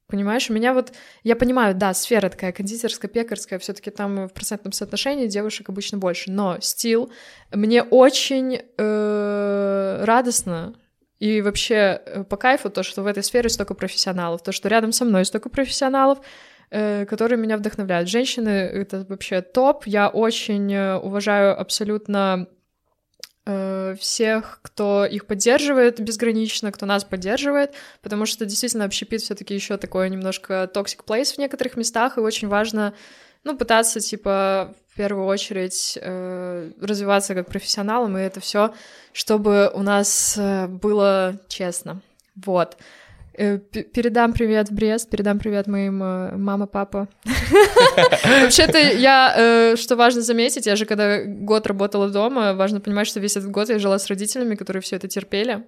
Понимаешь, у меня вот, я понимаю, да, сфера такая кондитерская, пекарская, все таки там в процентном соотношении девушек обычно больше, но стил, мне очень э, радостно и вообще э, по кайфу то, что в этой сфере столько профессионалов, то, что рядом со мной столько профессионалов, которые меня вдохновляют. Женщины — это вообще топ. Я очень э, уважаю абсолютно э, всех, кто их поддерживает безгранично, кто нас поддерживает, потому что действительно общепит все таки еще такой немножко toxic place в некоторых местах, и очень важно, ну, пытаться, типа, в первую очередь э, развиваться как профессионалом, и это все, чтобы у нас э, было честно. Вот. Э, Передам привет в Брест, передам привет моим э, мама, папа. Вообще-то я, э, что важно заметить, я же когда год работала дома, важно понимать, что весь этот год я жила с родителями, которые все это терпели.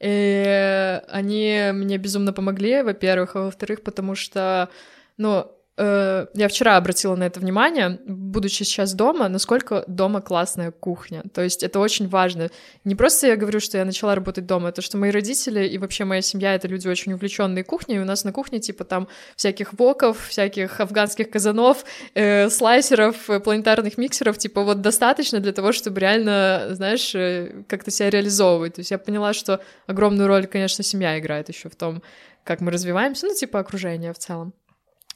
И они мне безумно помогли, во-первых, а во-вторых, потому что, ну, э, я вчера обратила на это внимание, будучи сейчас дома, насколько дома классная кухня. То есть это очень важно. Не просто я говорю, что я начала работать дома, это что мои родители и вообще моя семья — это люди очень увлеченные кухней, и у нас на кухне типа там всяких воков, всяких афганских казанов, э, слайсеров, э, планетарных миксеров, типа вот достаточно для того, чтобы реально, знаешь, э, как-то себя реализовывать. То есть я поняла, что огромную роль, конечно, семья играет еще в том, как мы развиваемся, ну, типа окружение в целом.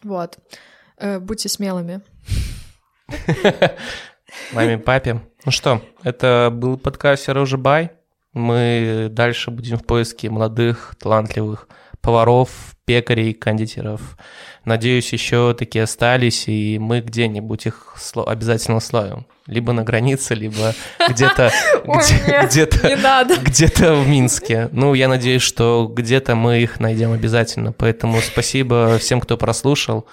Вот. Э, Будьте смелыми. Маме, папе. Ну что, это был подкаст Сережа Бай. Мы дальше будем в поиске молодых, талантливых поваров, пекарей, кондитеров. Надеюсь, еще такие остались, и мы где-нибудь их обязательно словим. Либо на границе, либо где-то где-то где-то в Минске. Ну, я надеюсь, что где-то мы их найдем обязательно. Поэтому спасибо всем, кто прослушал.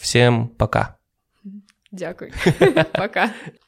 Всем пока. Дякую. Пока.